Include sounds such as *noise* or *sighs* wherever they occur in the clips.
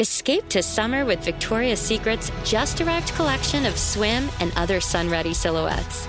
Escape to summer with Victoria's Secret's Just Arrived collection of swim and other sun ready silhouettes.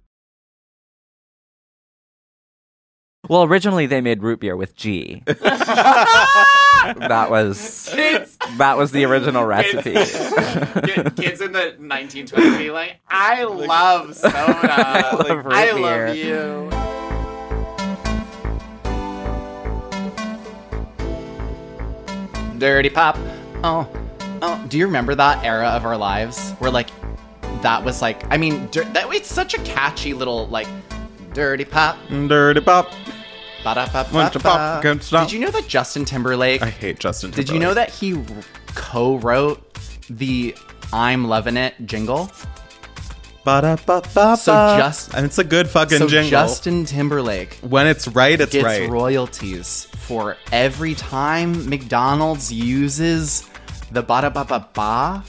Well, originally they made root beer with G. *laughs* that was that was the original recipe. Kids in the 1920s be like, I love *laughs* soda. I love root I beer." love you. Dirty pop. Oh, oh. Do you remember that era of our lives where like that was like? I mean, dir- that it's such a catchy little like dirty pop. Dirty pop. Ba-da-ba-ba-ba. To pop, can't stop. Did you know that Justin Timberlake? I hate Justin. Did you know that he co-wrote the "I'm Lovin' It" jingle? Ba-da-ba-ba-ba. So just- and it's a good fucking jingle. so jingle. Justin Timberlake when it's right, it's gets right. royalties for every time McDonald's uses the ba da ba ba ba.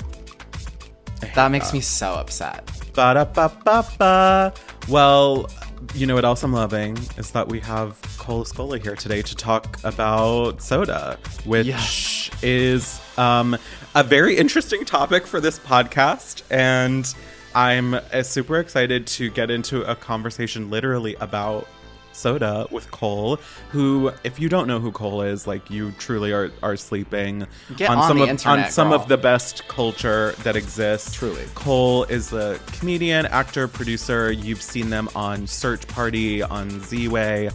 That makes me so upset. Ba-da-ba-ba-ba. Well, you know what else I'm loving is that we have Cole Escola here today to talk about soda, which Yes. is um, a very interesting topic for this podcast. And I'm uh, super excited to get into a conversation literally about soda with Cole, who, if you don't know who Cole is, like you truly are, are sleeping Get on some the of internet, on some girl. of the best culture that exists. Truly. Cole is a comedian, actor, producer. You've seen them on Search Party, on Z Way,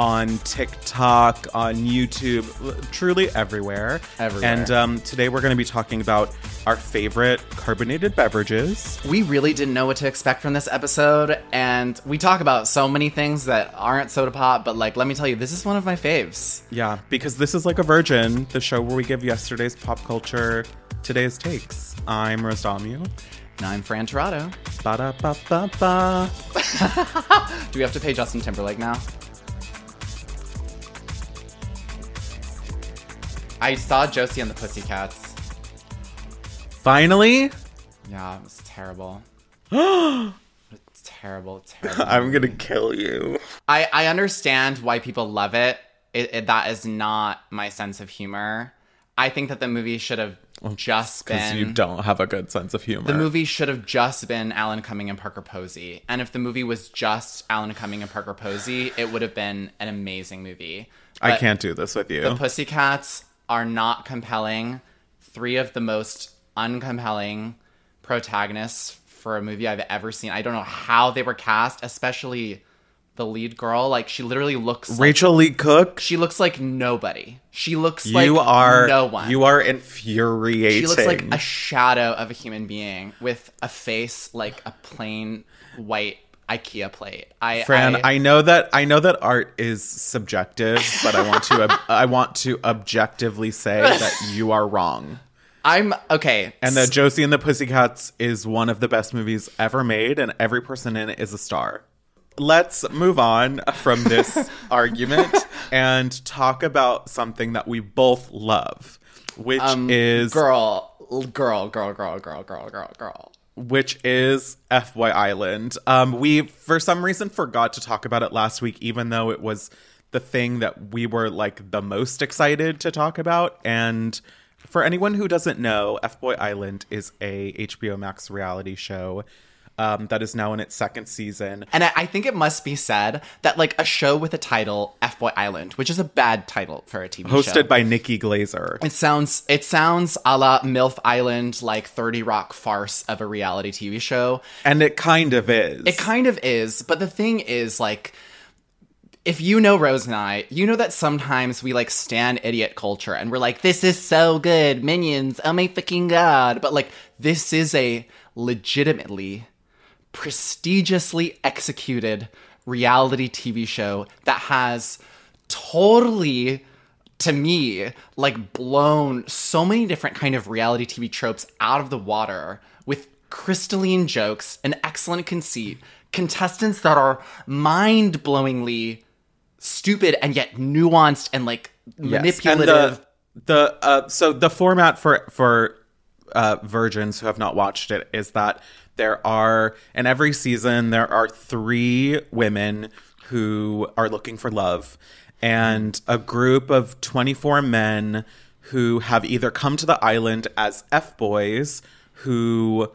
on TikTok, on YouTube, truly everywhere. Everywhere. And um, today we're going to be talking about our favorite carbonated beverages. We really didn't know what to expect from this episode, and we talk about so many things that aren't soda pop. But like, let me tell you, this is one of my faves. Yeah, because this is like a virgin, the show where we give yesterday's pop culture today's takes. I'm Rose Dommu. And I'm Fran Tirado. Ba da ba ba *laughs* ba. Do we have to pay Justin Timberlake now? I saw Josie and the Pussycats. Finally, Yeah, it was terrible. *gasps* it's terrible. *laughs* Terrible. I'm gonna kill you. I, I understand why people love it. It, it. That is not my sense of humor. I think that the movie should have just Because been. you don't have a good sense of humor. The movie should have just been Alan Cumming and Parker Posey. And if the movie was just Alan Cumming and Parker Posey, it would have been an amazing movie. I can't do this with you. The Pussycats are not compelling. Three of the most uncompelling protagonists for a movie I've ever seen. I don't know how they were cast, especially the lead girl. Like she literally looks like, Rachael Leigh Cook. she looks like nobody. She looks You like are no one. You are infuriating. She looks like a shadow of a human being with a face like a plain white IKEA plate. I Fran, I, I, know that I know that art is subjective, but I want to ob- *laughs* I want to objectively say that you are wrong. I'm okay. And that Josie and the Pussycats is one of the best movies ever made, and every person in it is a star. Let's move on from this *laughs* argument and talk about something that we both love, which um, is girl, girl, girl, girl, girl, girl, girl, girl which is FBoy Island. Um, we for some reason forgot to talk about it last week, even though it was the thing that we were like the most excited to talk about. And for anyone who doesn't know, FBoy Island is a HBO Max reality show um, that is now in its second season. And I, I think it must be said that like a show with a title F Boy Island, which is a bad title for a TV show, Hosted by Nikki Glazer. It sounds it sounds a la MILF Island, like 30 Rock farce of a reality TV show. And it kind of is. It kind of is, but the thing is, like, if you know Rose and I, you know that sometimes we like stand idiot culture and we're like, this is so good, minions, oh my fucking god. But like, this is a legitimately, prestigiously executed reality TV show that has totally to me like blown so many different kind of reality TV tropes out of the water with crystalline jokes, an excellent conceit, contestants that are mind-blowingly stupid and yet nuanced and like Yes, manipulative. And the the uh, so the format for for uh, virgins who have not watched it is that there are in every season there are three women who are looking for love and a group of 24 men who have either come to the island as F boys who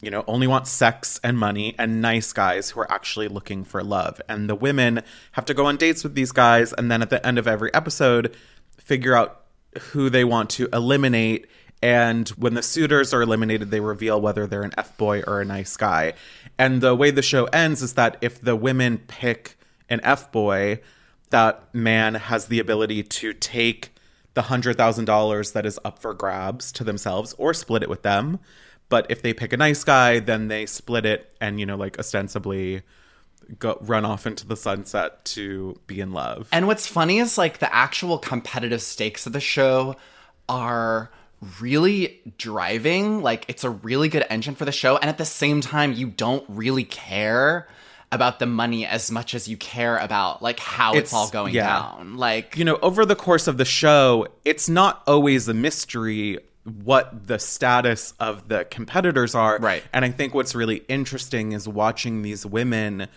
you know, only want sex and money, and nice guys who are actually looking for love. And the women have to go on dates with these guys, and then at the end of every episode, figure out who they want to eliminate. And when the suitors are eliminated, they reveal whether they're an F boy or a nice guy. And the way the show ends is that if the women pick an F boy, that man has the ability to take the hundred thousand dollars that is up for grabs to themselves or split it with them. But if they pick a nice guy, then they split it and you know, like ostensibly go run off into the sunset to be in love. And what's funny is like the actual competitive stakes of the show are really driving. Like it's a really good engine for the show. And at the same time, you don't really care about the money as much as you care about like how it's, It's- all going yeah. down. Like you know, over the course of the show, it's not always a mystery what the status of the competitors are. Right. And I think what's really interesting is watching these women,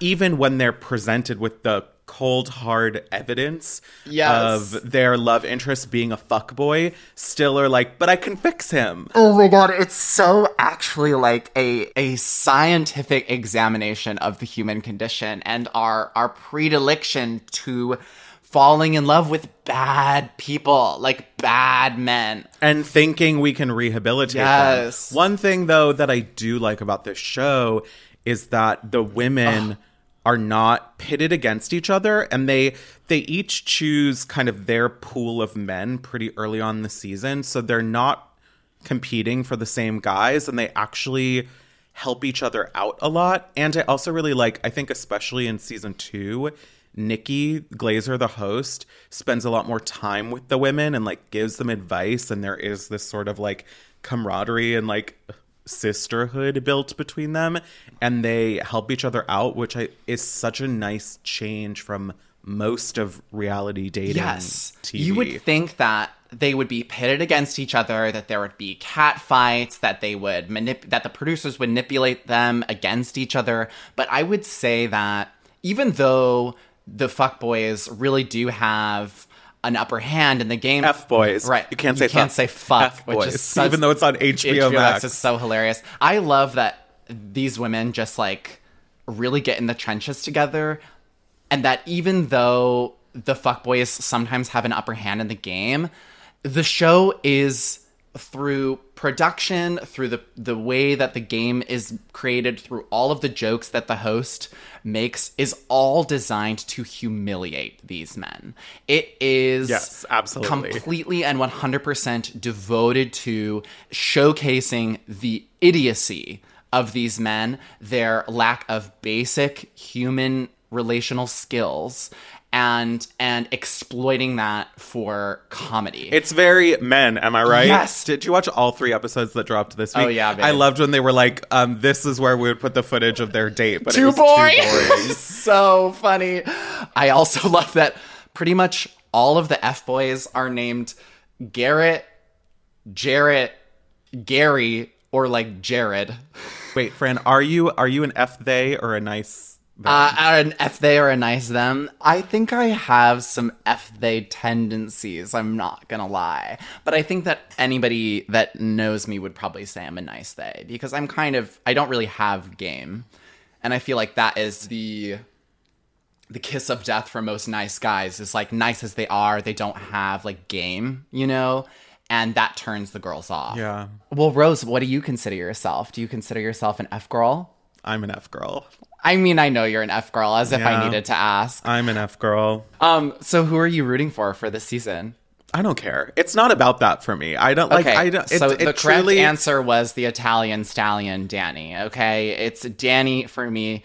even when they're presented with the cold hard evidence Yes. of their love interest being a fuckboy, still are like, but I can fix him. Oh my god, it's so actually like a a scientific examination of the human condition and our our predilection to falling in love with bad people, like bad men. and thinking we can rehabilitate Yes. them. One thing though that I do like about this show is that the women are not pitted against each other and they they each choose kind of their pool of men pretty early on the season. So they're not competing for the same guys and they actually help each other out a lot. And I also really like I think especially in season 2 Nikki Glazer, the host, spends a lot more time with the women and like gives them advice, and there is this sort of like camaraderie and like sisterhood built between them, and they help each other out, which I, is such a nice change from most of reality dating. Yes. TV. You would think that they would be pitted against each other, that there would be cat fights, that they would manip- that the producers would manipulate them against each other. But I would say that even though the fuckboys really do have an upper hand in the game, F boys, right? You can't say can't fuck. say fuck, F which is such- even though it's on HBO, Max. is so hilarious. I love that these women just like really get in the trenches together, and that even though the fuck boys sometimes have an upper hand in the game, the show is through production, through the the way that the game is created, through all of the jokes that the host makes is all designed to humiliate these men. It is Yes, absolutely. completely and 100% devoted to showcasing the idiocy of these men, their lack of basic human relational skills and and exploiting that for comedy. It's very men, am I right? Yes. Did you watch all three episodes that dropped this week? Oh, yeah, babe. I loved when they were like, um, "This is where we would put the footage of their date," but it was boys. two boys. *laughs* so funny. I also *laughs* love that pretty much all of the F boys are named Garrett, Jarrett, Gary, or like Jared. Wait, Fran, are you are you an F they or a nice? Uh, an F they or a nice them. I think I have some F they tendencies. I'm not gonna lie, but I think that anybody that knows me would probably say I'm a nice they because I'm kind of I don't really have game, and I feel like that is the the kiss of death for most nice guys is like nice as they are, they don't have like game, you know, and that turns the girls off. yeah, Well, Rose, what do you consider yourself? Do you consider yourself an F girl? I'm an F girl. I mean, I know you're an F girl, as if I needed to ask. I'm an F girl. Um, so who are you rooting for for this season? I don't care. It's not about that for me. I don't like. Okay, I don't. It, so it the correct truly, answer was the Italian stallion, Danny. Okay, it's Danny for me.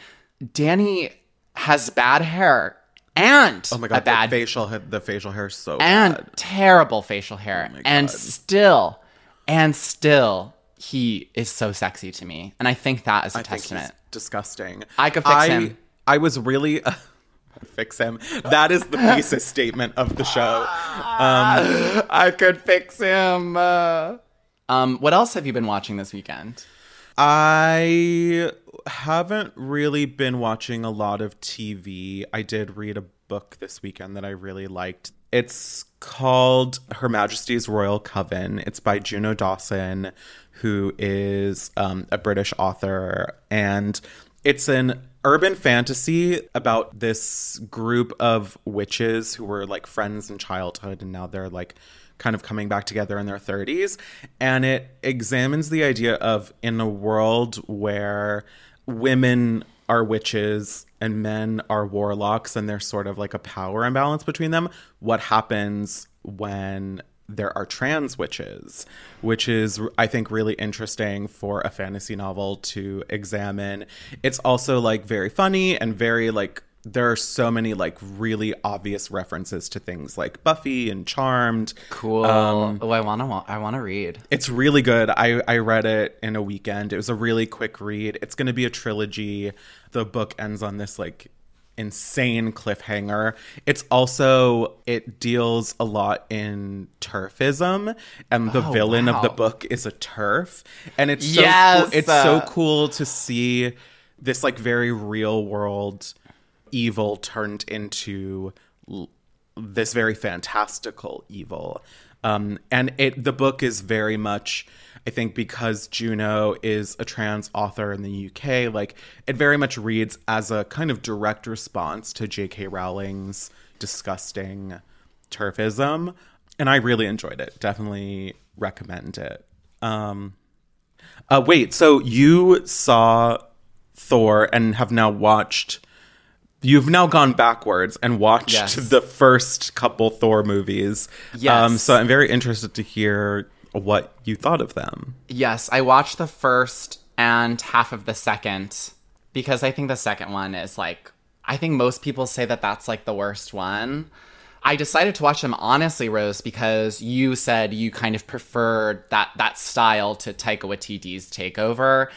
Danny has bad hair and Oh my a god, bad the facial the facial hair is so and bad. terrible facial hair, my and still, and still, he is so sexy to me, and I think that is a I testament. Disgusting. I could fix I, him. I was really *laughs* fix him. That is the thesis statement of the show. I could fix him. Uh... Um, what else have you been watching this weekend? I haven't really been watching a lot of TV. I did read a book this weekend that I really liked. It's called Her Majesty's Royal Coven. It's by Juno Dawson, who is um, a British author. And it's an urban fantasy about this group of witches who were like friends in childhood and now they're like kind of coming back together in their 30s and it examines the idea of in a world where women are witches and men are warlocks and there's sort of like a power imbalance between them what happens when there are trans witches? Which is i think really interesting for a fantasy novel to examine. It's also like very funny and very like there are so many like really obvious references to things like Buffy and Charmed. Cool. Um, oh, I wanna, I wanna read. It's really good. I I read it in a weekend. It was a really quick read. It's going to be a trilogy. The book ends on this like insane cliffhanger. It's also it deals a lot in turfism and the Oh, villain of the book is a turf and it's so Yes! cool. it's so cool to see this like very real world evil turned into l- this very fantastical evil. Um, and it the book is very much, I think, because Juno is a trans author in the UK, like it very much reads as a kind of direct response to J.K. Rowling's disgusting turfism, and I really enjoyed it. Definitely recommend it. Um, uh, wait, so you saw Thor and have now watched. You've now gone backwards and watched Yes. the first couple Thor movies. Yes. Um, so I'm very interested to hear what you thought of them. Yes, I watched the first and half of the second because I think the second one is like I think most people say that that's like the worst one. I decided to watch them honestly, Rose, because you said you kind of preferred that that style to Taika Waititi's Takeover.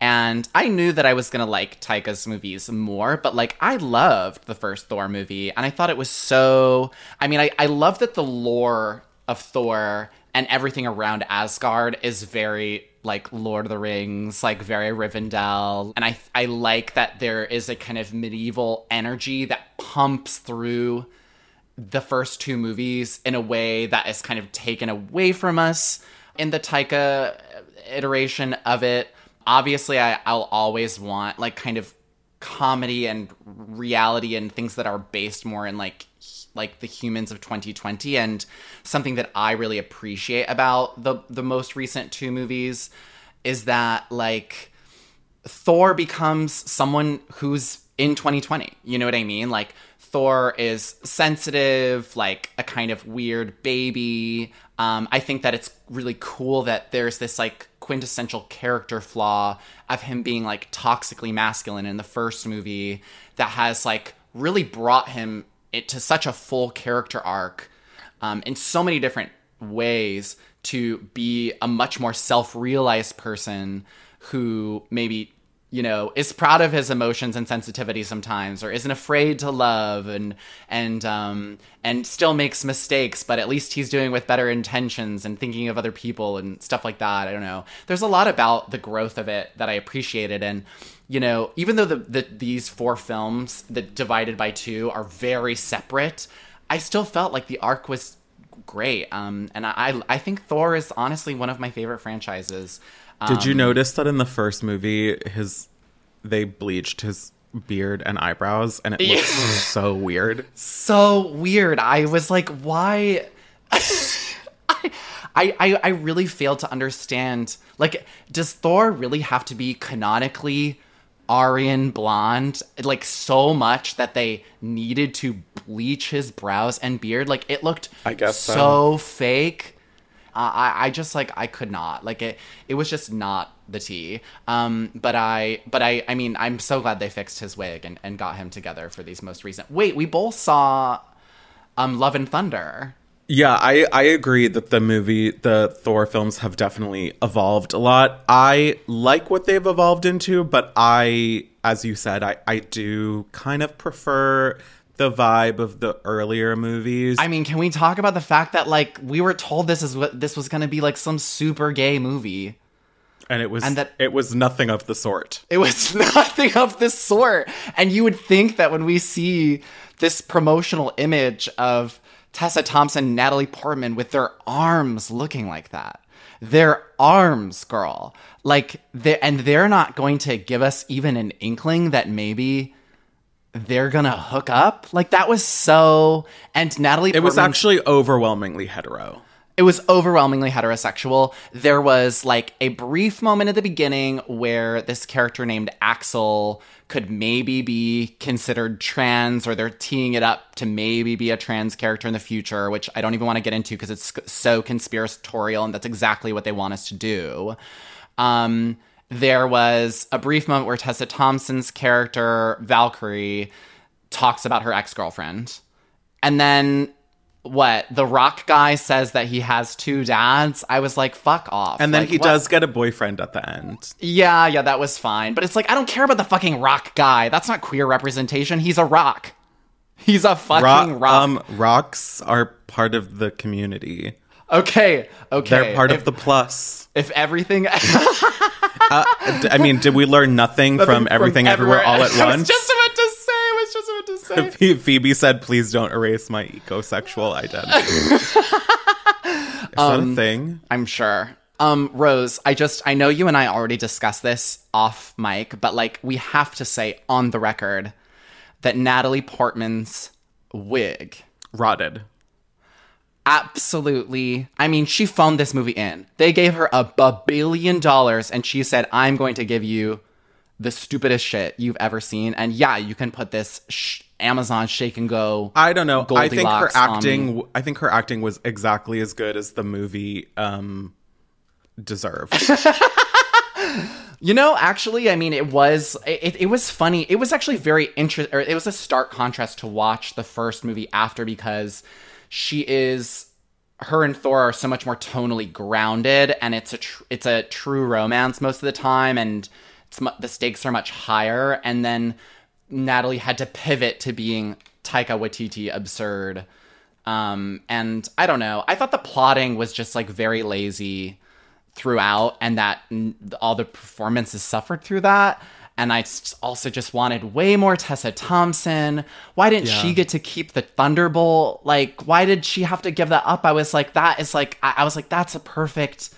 And I knew that I was gonna like Taika's movies more, but like I loved the first Thor movie, and I thought it was so. I mean, I I love that the lore of Thor and everything around Asgard is very like Lord of the Rings, like very Rivendell, and I I like that there is a kind of medieval energy that pumps through the first two movies in a way that is kind of taken away from us in the Taika iteration of it. Obviously, I, I'll always want like kind of comedy and reality and things that are based more in like like the humans of 2020 and something that I really appreciate about the the most recent two movies is that like Thor becomes someone who's in 2020. You know what I mean? Like Thor is sensitive, like a kind of weird baby. Um, I think that it's really cool that there's this like quintessential character flaw of him being like toxically masculine in the first movie that has like really brought him to such a full character arc um, in so many different ways to be a much more self-realized person who maybe you know is proud of his emotions and sensitivity sometimes or isn't afraid to love and and um and still makes mistakes but at least he's doing with better intentions and thinking of other people and stuff like that. I don't know. There's a lot about the growth of it that i appreciated. And you know even though the, the these four films that divided by two are very separate i still felt like the arc was great. Um and i i think thor is honestly one of my favorite franchises Did you Um, notice that in the first movie, his they bleached his beard and eyebrows, and it looks *laughs* so weird. so weird. I was like, why? *laughs* I, I, I really failed to understand. Like, does Thor really have to be canonically Aryan blonde? Like, so much that they needed to bleach his brows and beard? Like, it looked I guess so. so fake. Uh, I, I just like I could not like it. It was just not the tea. Um, but I, but I, I mean, I'm so glad they fixed his wig and, and got him together for these most recent. Wait, we both saw, um, Love and Thunder. Yeah, I, I agree that the movie, the Thor films have definitely evolved a lot. I like what they've evolved into, but I, as you said, I, I do kind of prefer the vibe of the earlier movies. I mean, can we talk about the fact that like we were told this is what this was going to be like some super gay movie? and it was and that- it was nothing of the sort. It was *laughs* nothing of the sort. And you would think that when we see this promotional image of Tessa Thompson, and Natalie Portman with their arms looking like that, their arms, girl, like they and they're not going to give us even an inkling that maybe they're gonna hook up. Like that was so. And Natalie, It was actually overwhelmingly hetero. it was overwhelmingly heterosexual. There was like a brief moment at the beginning where this character named Axl could maybe be considered trans, or they're teeing it up to maybe be a trans character in the future, which I don't even want to get into because it's so conspiratorial, and that's exactly what they want us to do. Um, there was a brief moment where Tessa Thompson's character, Valkyrie, talks about her ex girlfriend. And then what? The rock guy says that he has two dads. I was like, fuck off. And then Like, he what- does get a boyfriend at the end. Yeah, yeah, that was fine. But it's like, I don't care about the fucking rock guy. That's not queer representation. He's a rock. He's a fucking Ro- rock. Um, rocks are part of the community. Okay, okay. They're part if, of the plus. If everything. *laughs* I mean, did we learn nothing, from everything everywhere all *laughs* at once? I was just about to say. I was just about to say. *laughs* Phoebe said, "Please don't erase my ecosexual identity." That Um, thing? I'm sure. Um, Rose, I just I know you and I already discussed this off mic, but like we have to say on the record that Natalie Portman's wig Rotted. Absolutely I mean, she phoned this movie in. They gave her a billion dollars and she said, I'm going to give you the stupidest shit you've ever seen. And yeah, you can put this sh- Amazon shake and go. I don't know. I think her acting. I think her acting was exactly as good as the movie um, deserved. *laughs* You know, actually, I mean, it was it, it was funny. It was actually very interesting. It was a stark contrast to watch the first movie after because she is her and Thor are so much more tonally grounded, and it's a tr- it's a true romance most of the time, and mu- the stakes are much higher. And then Natalie had to pivot to being Taika Waititi absurd. Um, and I don't know. I thought the plotting was just like very lazy throughout and that n- all the performances suffered through that and I also just wanted way more Tessa Thompson. Why didn't she get to keep the Thunderbolt? Like, why did she have to give that up? I was like, that is like, I, I was like, that's a perfect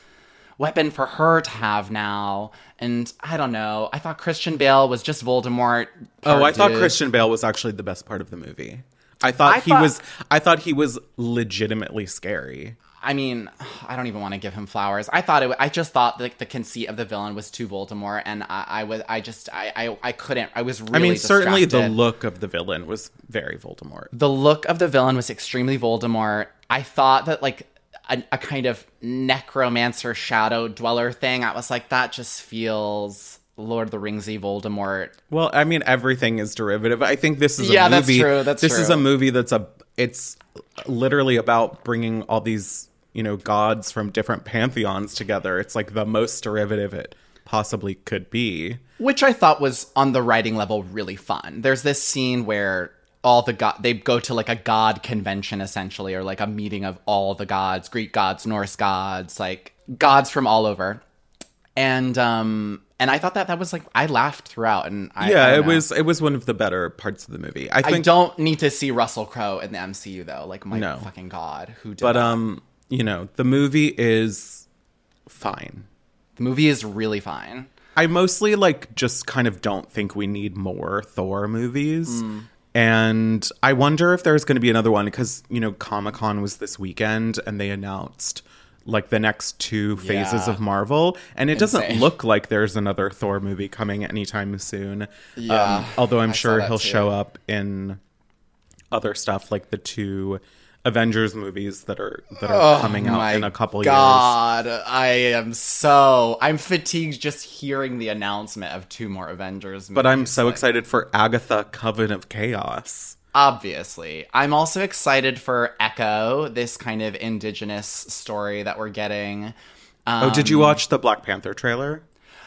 weapon for her to have now. And I don't know. I thought Christian Bale was just Voldemort. Oh, I thought. Christian Bale was actually the best part of the movie. I thought I he thought- was I thought he was legitimately scary. I mean, I don't even want to give him flowers. I thought it. I just thought like the conceit of the villain was too Voldemort, and I, I was. I just. I, I. I couldn't. I was. Really I mean, certainly the look of the villain was very Voldemort. the look of the villain was extremely Voldemort. I thought that like a, a kind of necromancer shadow dweller thing. I was like, that just feels Lord of the Ringsy Voldemort. Well, I mean, everything is derivative. I think this is a Yeah, that's movie. true, that's this is a movie that's a. It's literally about bringing all these you know gods from different pantheons together. It's like the most derivative it possibly could be. which I thought was on the writing level really fun. There's this scene where all the god they go to like a god convention essentially, or like a meeting of all the gods, Greek gods, Norse gods, like gods from all over, and um and I thought that that was like I laughed throughout, and I, I yeah, don't it was it was one of the better parts of the movie. I think, I don't need to see Russell Crowe in the MCU though. Like my No. fucking god, who did but that? um, you know, the movie is fine. the movie is really fine. I mostly like just kind of don't think we need more Thor movies. And I wonder if there's going to be another one because, you know, Comic Con was this weekend and they announced like the next two phases Yeah. of Marvel. And it doesn't look like there's another Thor movie coming anytime soon. Yeah, Um, although I'm I sure he'll too. show up in other stuff like the two Avengers movies that are that are coming out Oh in a couple years. God, I am so I'm fatigued just hearing the announcement of two more Avengers. But I'm so like- excited for Agatha Coven of Chaos. Obviously, I'm also excited for Echo, this kind of indigenous story that we're getting. Um, Oh, did you watch the Black Panther trailer?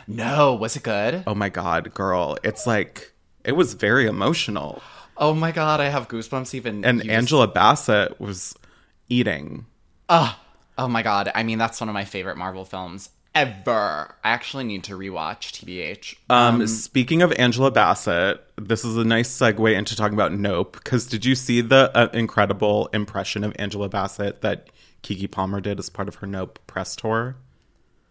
No, was it good? Oh my god, girl. It's like it was very emotional. Oh my god, I have goosebumps even. And just- Angela Bassett was eating. Ah, Oh my god, I mean that's one of my favorite Marvel films ever. I actually need to rewatch TBH. Um, speaking of Angela Bassett, this is a nice segue into talking about Nope. Because did you see the uh, incredible impression of Angela Bassett that Keke Palmer did as part of her Nope press tour?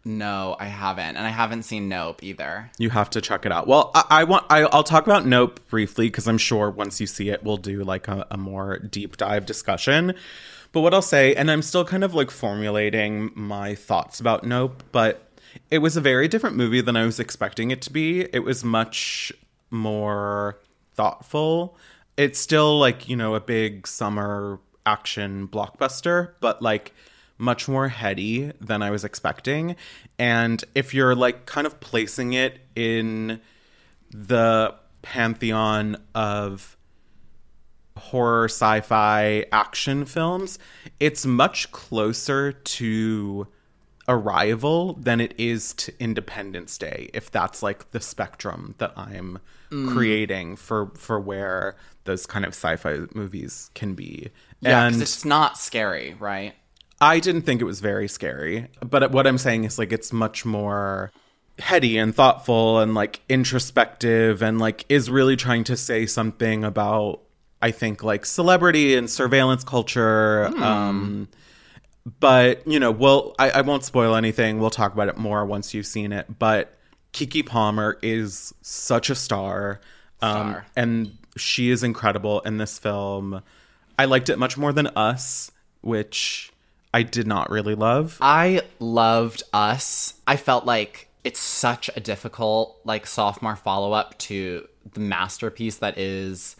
No, I haven't, and I haven't seen Nope either. You have to check it out. Well, I, I want I, I'll talk about Nope briefly because I'm sure once you see it, we'll do like a, a more deep dive discussion. But what I'll say, and I'm still kind of like formulating my thoughts about Nope, but it was a very different movie than I was expecting it to be. It was much more thoughtful. It's still like you know a big summer action blockbuster, but like much more heady than I was expecting. And if you're like kind of placing it in the pantheon of horror, sci fi, action films, it's much closer to Arrival than it is to Independence Day, if that's like the spectrum that I'm mm. creating for for where those kind of sci-fi movies can be. Yeah, because it's not scary, right? I didn't think it was very scary, but what I'm saying is like it's much more heady and thoughtful and like introspective and like is really trying to say something about I think like celebrity and surveillance culture. Um but you know, well I, I won't spoil anything. We'll talk about it more once you've seen it. But Keke Palmer is such a star. Um Star. and she is incredible in this film. I liked it much more than Us, which I did not really love. I loved Us. I felt like it's such a difficult, like, sophomore follow up to the masterpiece that is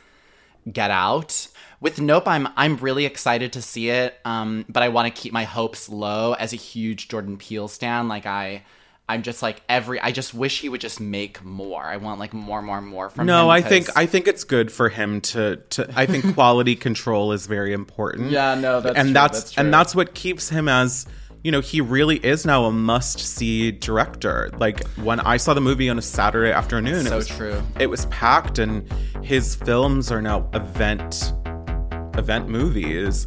Get Out. With Nope, I'm I'm really excited to see it, um, but I want to keep my hopes low as a huge Jordan Peele stan. Like I, I'm just like every. I just wish he would just make more. I want like more, more, more from him. No, I think I think it's good for him to to I think *laughs* quality control is very important. Yeah, no, that's and true, that's, that's and that's what keeps him as you know he really is now a must see director. Like when I saw the movie on a Saturday afternoon, it So was true. It was packed, and his films are now event event movies.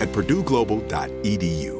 at purdueglobal.edu.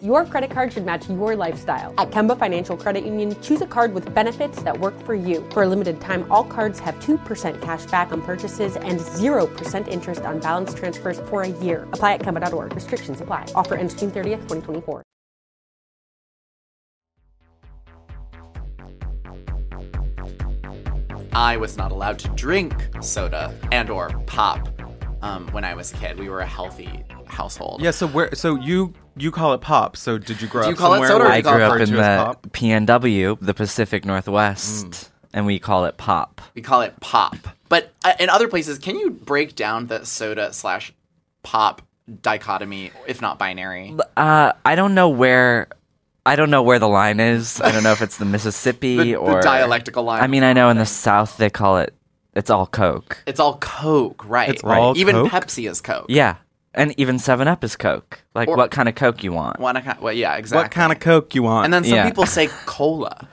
Your credit card should match your lifestyle. At Kemba Financial Credit Union, choose a card with benefits that work for you. For a limited time, all cards have 2% cash back on purchases and 0% interest on balance transfers for a year. Apply at Kemba.org. Restrictions apply. Offer ends June 30th, 2024. I was not allowed to drink soda and or pop um, when I was a kid. We were a healthy household. Yeah, so where so you you call it pop. So did you grow Do you up call it somewhere soda or where I it's grew up referred in to as the pop? PNW, the Pacific Northwest, Mm. and we call it pop. We call it pop. But uh, in other places, can you break down the soda slash pop dichotomy, if not binary? Uh, I don't know where. I don't know where the line is. I don't know if it's the Mississippi *laughs* The- the or dialectical line. I mean, I know in the South they call it. It's all Coke. It's all Coke, right? It's right. all Even Coke? Pepsi is Coke. Yeah, and even Seven Up is Coke. Like, Or- what kind of Coke you want? One, kind- well, yeah, exactly. What kind of Coke you want? And then some Yeah. people say cola.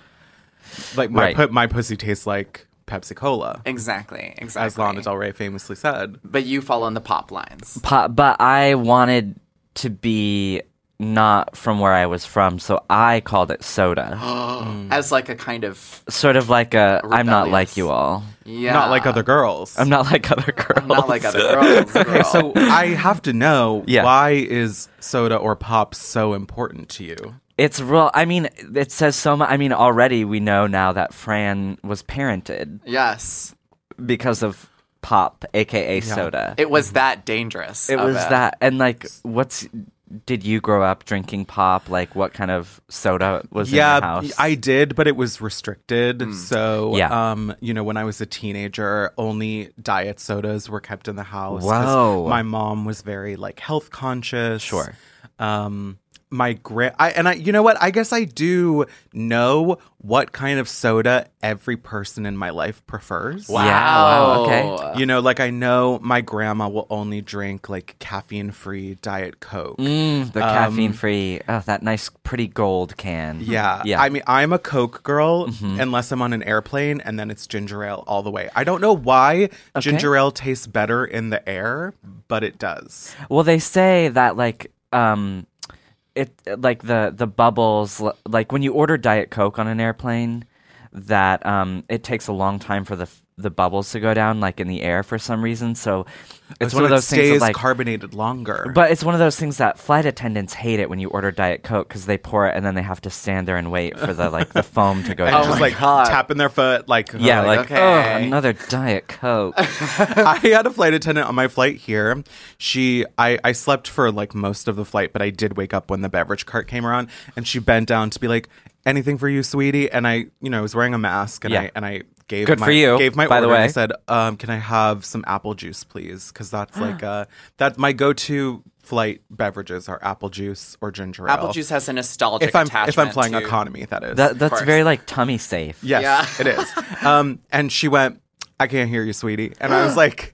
like my Right. pu- my pussy tastes like Pepsi Cola, Exactly. Exactly. as Lana Del Rey famously said. But you fall in the pop lines. Pop, but I wanted to be not from where I was from, so I called it soda. *gasps* Mm. As like a kind of sort of like a I'm not like you all. yeah. Not like other girls. I'm not like other girls. not like other *laughs* girls. Okay, girl. so I have to know Yeah. why is soda or pop so important to you? It's real. I mean, it says so much. I mean, already we know now that Fran was parented yes, because of pop, aka soda. it was that dangerous. It of was that, and like, what's? Did you grow up drinking pop? Like, what kind of soda was in yeah, your house? I did, but it was restricted. So, Yeah. um, you know, when I was a teenager, only diet sodas were kept in the house. Whoa. My mom was very like health conscious. Sure. Um, my gra- I and I, you know what? I guess I do know what kind of soda every person in my life prefers. Wow. Yeah, wow, okay. You know, like I know my grandma will only drink like caffeine free Diet Coke. Mm, the caffeine free. Oh, that nice, pretty gold can. Yeah. yeah. I mean, I'm a Coke girl Mhm. unless I'm on an airplane and then it's ginger ale all the way. I don't know why Okay. ginger ale tastes better in the air, but it does. Well, they say that like um it like the the bubbles like when you order diet coke on an airplane that um it takes a long time for the the bubbles to go down like in the air for some reason so oh, it's So one of it those things that, like carbonated longer. but it's one of those things that flight attendants hate it when you order diet coke because they pour it and then they have to stand there and wait for the like the *laughs* foam to go and down just like tapping their foot, like yeah oh, like okay. oh another diet coke *laughs* I had a flight attendant on my flight here. She, I, I slept for like most of the flight, but I did wake up when the beverage cart came around, and she bent down to be like, "Anything for you, sweetie?" And I, you know, I was wearing a mask, and Yeah. I and I gave Good my, for you, Gave my by the way. and I said, um, "Can I have some apple juice, please?" Because that's *gasps* like uh, that my go-to flight beverages are apple juice or ginger ale. Apple juice has a nostalgic If I'm attachment. if I'm flying to- economy, that is that, that's very like tummy safe Yes, Yeah. it is. *laughs* Um, and she went, I can't hear you, sweetie. And I was *gasps* like,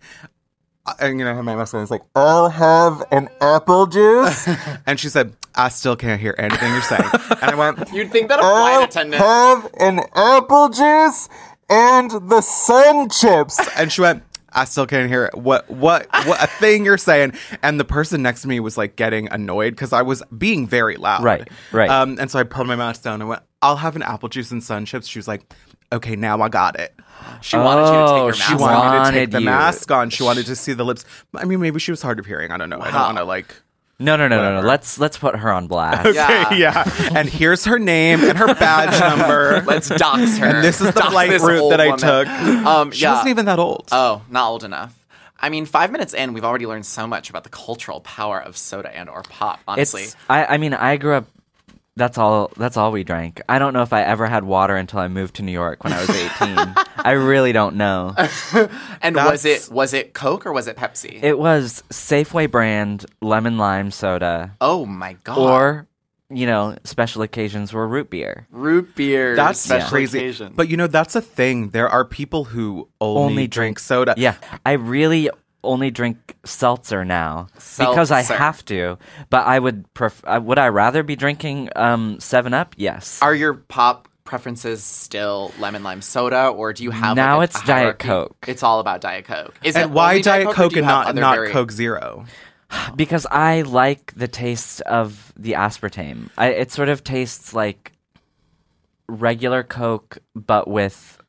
and you know, how my mask was like, I'll have an apple juice. *laughs* and she said, I still can't hear anything you're saying. and I went, *laughs* You'd think that a flight attendant. have an apple juice and the sun chips. *laughs* And she went, I still can't hear it. What, what, what a thing you're saying. And the person next to me was like getting annoyed because I was being very loud. Right, right. Um, and so I pulled my mask down and went, I'll have an apple juice and sun chips. She was like, okay, now I got it. She wanted you to take Oh, your mask She off. wanted me to take wanted the you. mask on. She wanted to see the lips. I mean, maybe she was hard of hearing. I don't know. I don't want to like. No no no no no let's let's put her on blast Yeah. yeah. And here's her name and her badge *laughs* number. Let's dox her. And this is the flight route old that I woman. took. Um, She yeah. wasn't even that old. Oh, not old enough. I mean, five minutes in, we've already learned so much about the cultural power of soda and or pop. Honestly, It's I, I mean I grew up that's all that's all we drank. I don't know if I ever had water until I moved to New York when I was 18. *laughs* I really don't know. *laughs* and was it was it Coke or was it Pepsi? It was Safeway brand lemon lime soda oh my god! or you know, special occasions were root beer. root beer. That's special crazy. occasion. But you know, that's a thing. There are people who only, Only drink soda. Yeah, I really only drink seltzer now because I have to. But I would pref- uh, would I rather be drinking um 7 Up? Yes. are your pop preferences still lemon lime soda, or do you have Now like, a- it's a Diet? Coke. It's all about Diet Coke. Is And it why only Diet or Coke and not not vari- Coke Zero? because I like the taste of the aspartame. I, it sort of tastes like regular Coke, but with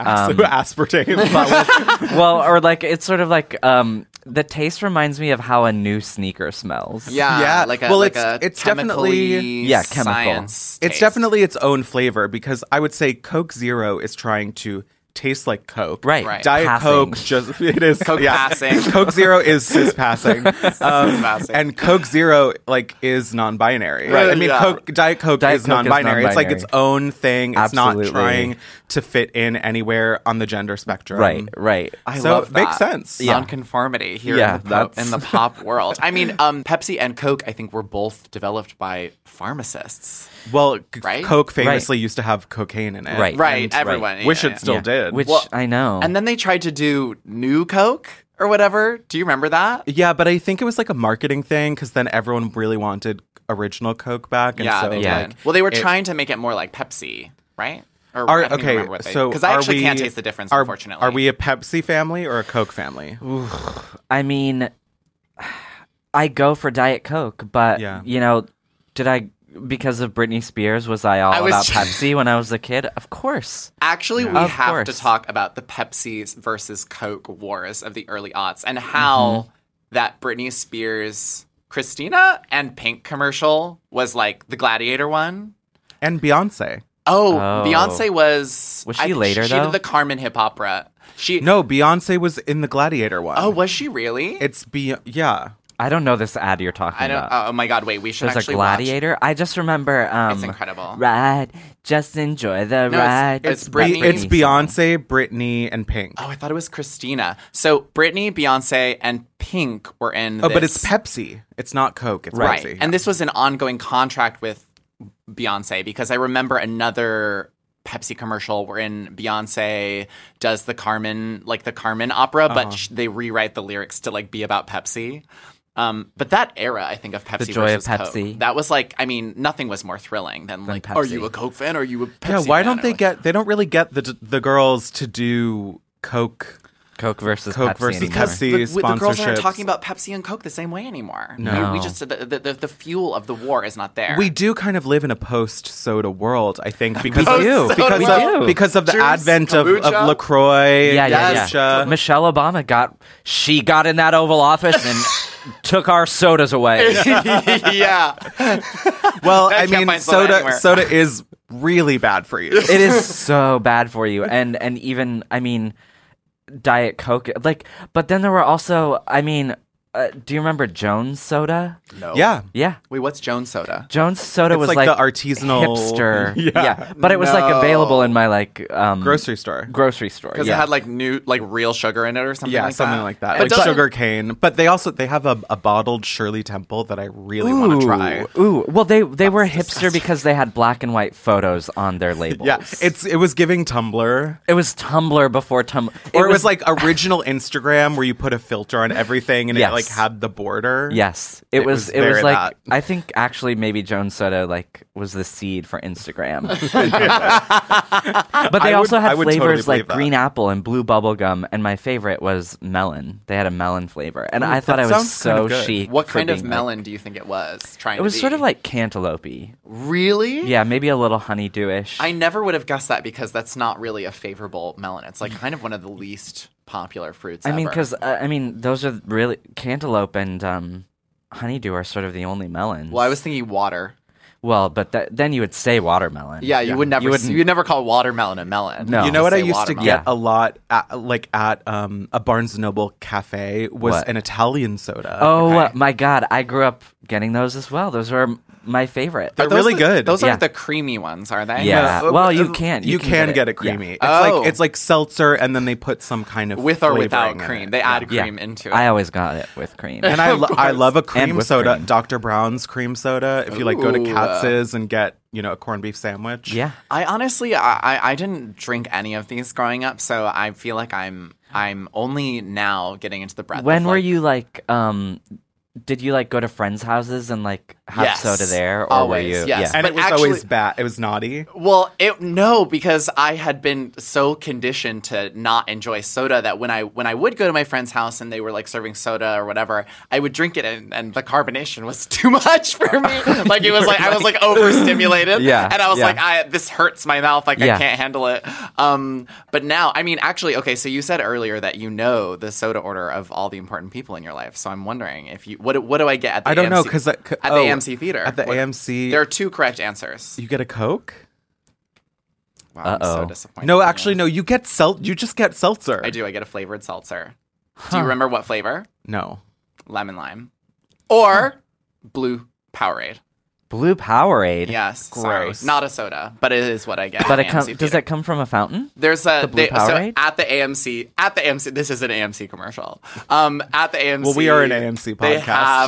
um, *laughs* Aspartame. *laughs* well, or like it's sort of like um, the taste reminds me of how a new sneaker smells. Yeah, Yeah, like a, well, like it's- a it's definitely- Yeah, chemical. it's taste. definitely its own flavor because I would say Coke Zero is trying to taste like Coke. Right. Right. Diet Passing. Coke just *laughs* it is Coke yeah. passing. *laughs* Coke Zero is cis passing. *laughs* Um, passing. and Coke Zero like is non-binary. Right, I mean, yeah. Coke Diet Coke Diet is Coke is non-binary. It's like its own thing. It's Absolutely. not trying to fit in anywhere on the gender spectrum. Right, right. I so love it makes sense. Yeah. Nonconformity here Yeah, in, the pop, in the pop world. I mean, um, Pepsi and Coke, I think, were both developed by pharmacists. Well, Right? Coke famously used to have cocaine in it. Right. Right, And everyone. Wish yeah, it still Yeah. Did. Which Well, I know. And then they tried to do new Coke or whatever. Do you remember that? Yeah, but I think it was like a marketing thing because then everyone really wanted original Coke back. And yeah, so, they yeah. did. Well, they were it- trying to make it more like Pepsi, right? Or Are, I don't okay, remember what they, so because I actually we- can't taste the difference, are, unfortunately. Are we a Pepsi family or a Coke family? I mean, *sighs* I go for Diet Coke, but Yeah. you know, did I because of Britney Spears was I all I was about ju- Pepsi when I was a kid? Of course. Actually, we Of have to talk about the Pepsi versus Coke wars of the early aughts and how Mm-hmm. that Britney Spears Christina and Pink commercial was like the Gladiator one. And Beyonce. Oh, Oh. Beyonce was. Was she think later, She though? did the Carmen hip opera. She. No, Beyonce was in the Gladiator one. Oh, was she really? it's be yeah. I don't know this ad you're talking I don't. about. Oh my God! Wait, we should There's a actually watch- gladiator. I just remember. Um, It's incredible. Ride, just enjoy the No, it's- ride. it's Be- Britney. it's Beyonce, Britney, and Pink. Oh, I thought it was Christina. So Britney, Beyonce, and Pink were in. Oh, but it's Pepsi. It's not Coke. It's right. Pepsi. And this was an ongoing contract with Beyonce because I remember another Pepsi commercial wherein Beyonce does the Carmen, like the Carmen opera, Uh-huh. but sh- they rewrite the lyrics to like be about Pepsi. Um, but that era, I think, of Pepsi joy of versus Coke, that was like, I mean, nothing was more thrilling than, like, are you a Coke fan? Or are you a Pepsi yeah, why fan? don't they like- get? They don't really get the the girls to do Coke Coke versus Coke Pepsi versus anymore. Pepsi. the, the girls aren't talking about Pepsi and Coke the same way anymore. No. we, we just the, the, the, the fuel of the war is not there. We do kind of live in a post soda world, I think, because We do. of, because We of, do. because of the Juice, advent of, of. Lacroix. Yeah, yeah, yeah. Michelle Obama got she got in that Oval Office and *laughs* took our sodas away. *laughs* yeah, Well, I I, mean, soda soda anywhere. soda is really bad for you. it is so bad for you, and and even I mean, Diet Coke. Like, but then there were also I mean, uh, do you remember Jones Soda? no. yeah. Yeah. Wait, what's Jones Soda? Jones Soda It's was like the artisanal- hipster, *laughs* Yeah. but it was like No. available in my like um, Grocery store. grocery store. Because yeah. it had like new, like real sugar in it or something yeah, like something that. like that. But like doesn't- sugar cane. But they also they have a, a bottled Shirley Temple that I really want to try. Ooh, well, they they were hipster because they had black and white photos on their *laughs* labels. Yeah, it's it was giving Tumblr. it was Tumblr before Tumblr, Or it was, like original Instagram where you put a filter on everything and Yes. it like had the border. yes, it, It was, was it was like that. I think actually maybe Jones Soda like was the seed for Instagram. *laughs* *laughs* but they I also would- had would totally flavors like believe that. green apple and blue bubble gum, and my favorite was melon. They had a melon flavor, and I thought that I was sounds kind so of chic. What kind of being, like- melon do you think it was? Trying it was to sort of like cantaloupe really. Yeah, maybe a little honeydew-ish. I never would have guessed that because that's not really a favorable melon. It's like kind of one of the least popular fruits. I mean, because uh, I mean, those are really cantaloupe and um, honeydew are sort of the only melons. well, I was thinking water. Well, but th- then you would say watermelon. Yeah, you would never. You You wouldn't- would never call watermelon a melon. No. You know what I say used to get Yeah. a lot, at, like at um, a Barnes and Noble cafe, was What? an Italian soda. Oh Okay. uh, my God, I grew up getting those as well. Those are m- my favorite. They're really the- good. Those Yeah. aren't the creamy ones, are they? Yeah. Uh, well, you can. You, You can, can get, get it it, yeah. creamy. It's Oh. like it's like seltzer, and then they put some kind of with or without cream. They add Yeah. cream into it. I always got it with cream. And I, *laughs* lo- I love a cream soda, cream. Dr. Brown's cream soda. If you like go to Katz's and get you know a corned beef sandwich, yeah. I honestly, I, I- I didn't drink any of these growing up, so I feel like I'm I'm only now getting into the breadth. When of, were you like? um Did you like go to friends' houses and like have Yes. soda there, or Always, were you? yes. Yeah. and But it was actually- always bad. It was naughty. Well, it, no, because I had been so conditioned to not enjoy soda that when I when I would go to my friend's house and they were like serving soda or whatever, I would drink it and, and the carbonation was *laughs* too much for me. *laughs* like it was like I was like overstimulated. Yeah, and I was yeah. like, I this hurts my mouth. Like I can't handle it. Um, but now, I mean, actually, okay. So you said earlier that you know the soda order of all the important people in your life. So I'm wondering if you what do- what do I get at the I don't know AMC because at the oh, AMC theater at the What- AMC There are two correct answers. you get a Coke. Wow, I'm so Uh-oh. disappointed. No, actually, no. You get sel- You just get seltzer. I do. I get a flavored seltzer. Do you remember what flavor? No. Lemon lime. Or blue Powerade. Blue Powerade. Yes. Gross. Sorry. Not a soda, but it is what I get. But it comes. Does that come from a fountain? There's a the blue they- so at the AMC at the AMC. This is an AMC commercial. Um, at the AMC. Well, we are an AMC They podcast.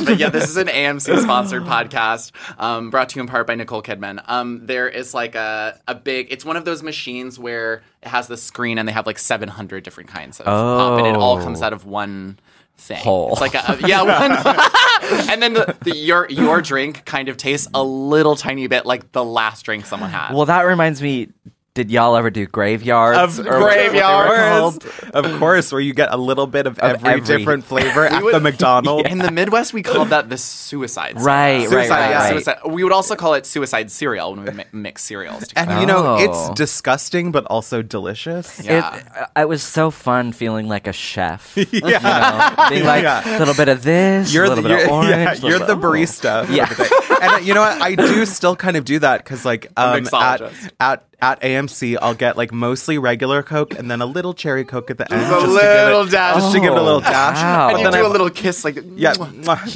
have yeah. This is an AMC sponsored podcast. Um, brought to you in part by Nicole Kidman. Um, there is like a a big. It's one of those machines where it has the screen and they have like 700 different kinds of pop, and it all Oh. comes out of one. Thing. Hole. It's like a, a- yeah, one, *laughs* and then the, the your your drink kind of tastes a little tiny bit like the last drink someone had. Well, that reminds me. Did y'all ever do graveyards? Of or what- what they were graveyards. Of course, where you get a little bit of, every, every- different flavor *laughs* at would- the McDonald's. In the Midwest, we called that the suicide. Right, right, Suicide, right, yeah. right. Suicide. We would also call it suicide cereal when we mi- mix cereals. Together. And you know, Oh. it's disgusting but also delicious. Yeah. It, uh, it was so fun feeling like a chef. *laughs* Yeah. You know, being like Yeah. a little bit of this, You're a the little bit you're, of orange. *laughs* yeah, little you're bit- the barista. for Yeah. and uh, you know what? I do still kind of do that because like um, at, mixologist. at at AMC, I'll get like mostly regular Coke and then a little cherry Coke at the end, a just little to give it, dash. just to give it a little Oh, dash. wow. and But you do a I've- little kiss, like Yeah,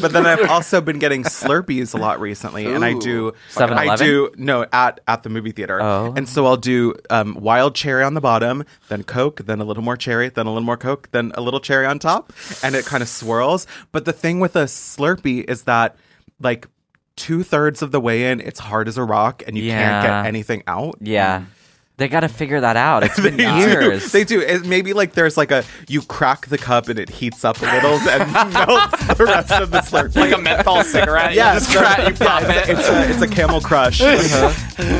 but then I've also been getting Slurpees a lot recently, and I do 7-Eleven? I do no at at the movie theater, Oh. and so I'll do um, wild cherry on the bottom, then Coke, then a little more cherry, then a little more Coke, then a little cherry on top, and it kind of swirls. But the thing with a Slurpee is that like two thirds of the way in, it's hard as a rock, and you can't get anything out. Yeah. They got to figure that out. It's been *laughs* They do. years. They do. It, maybe like there's like a you crack the cup and it heats up a little and *laughs* melts the rest of the Slurpee. like a menthol cigarette. Yeah, you just *laughs* crack, you pop yeah, it. it's, it's a, it's a camel crush. Uh-huh.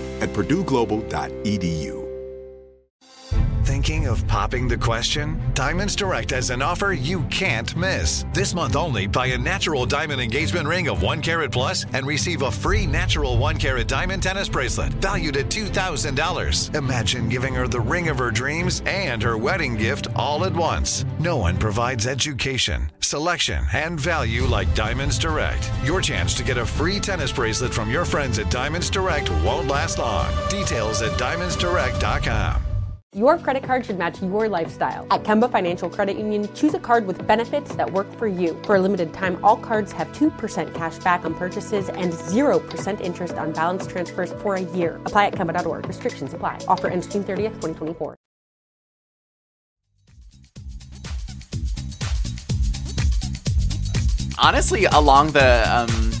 at purdueglobal.edu. Thinking of popping the question? Diamonds Direct has an offer you can't miss. This month only, buy a natural diamond engagement ring of 1 carat plus and receive a free natural 1 carat diamond tennis bracelet valued at $2,000. Imagine giving her the ring of her dreams and her wedding gift all at once. No one provides education, selection, and value like Diamonds Direct. Your chance to get a free tennis bracelet from your friends at Diamonds Direct won't last long. Details at diamondsdirect.com. Your credit card should match your lifestyle. At Kemba Financial Credit Union, choose a card with benefits that work for you. For a limited time, all cards have 2% cash back on purchases and 0% interest on balance transfers for a year. Apply at Kemba.org. Restrictions apply. Offer ends June 30th, 2024. Honestly along the um,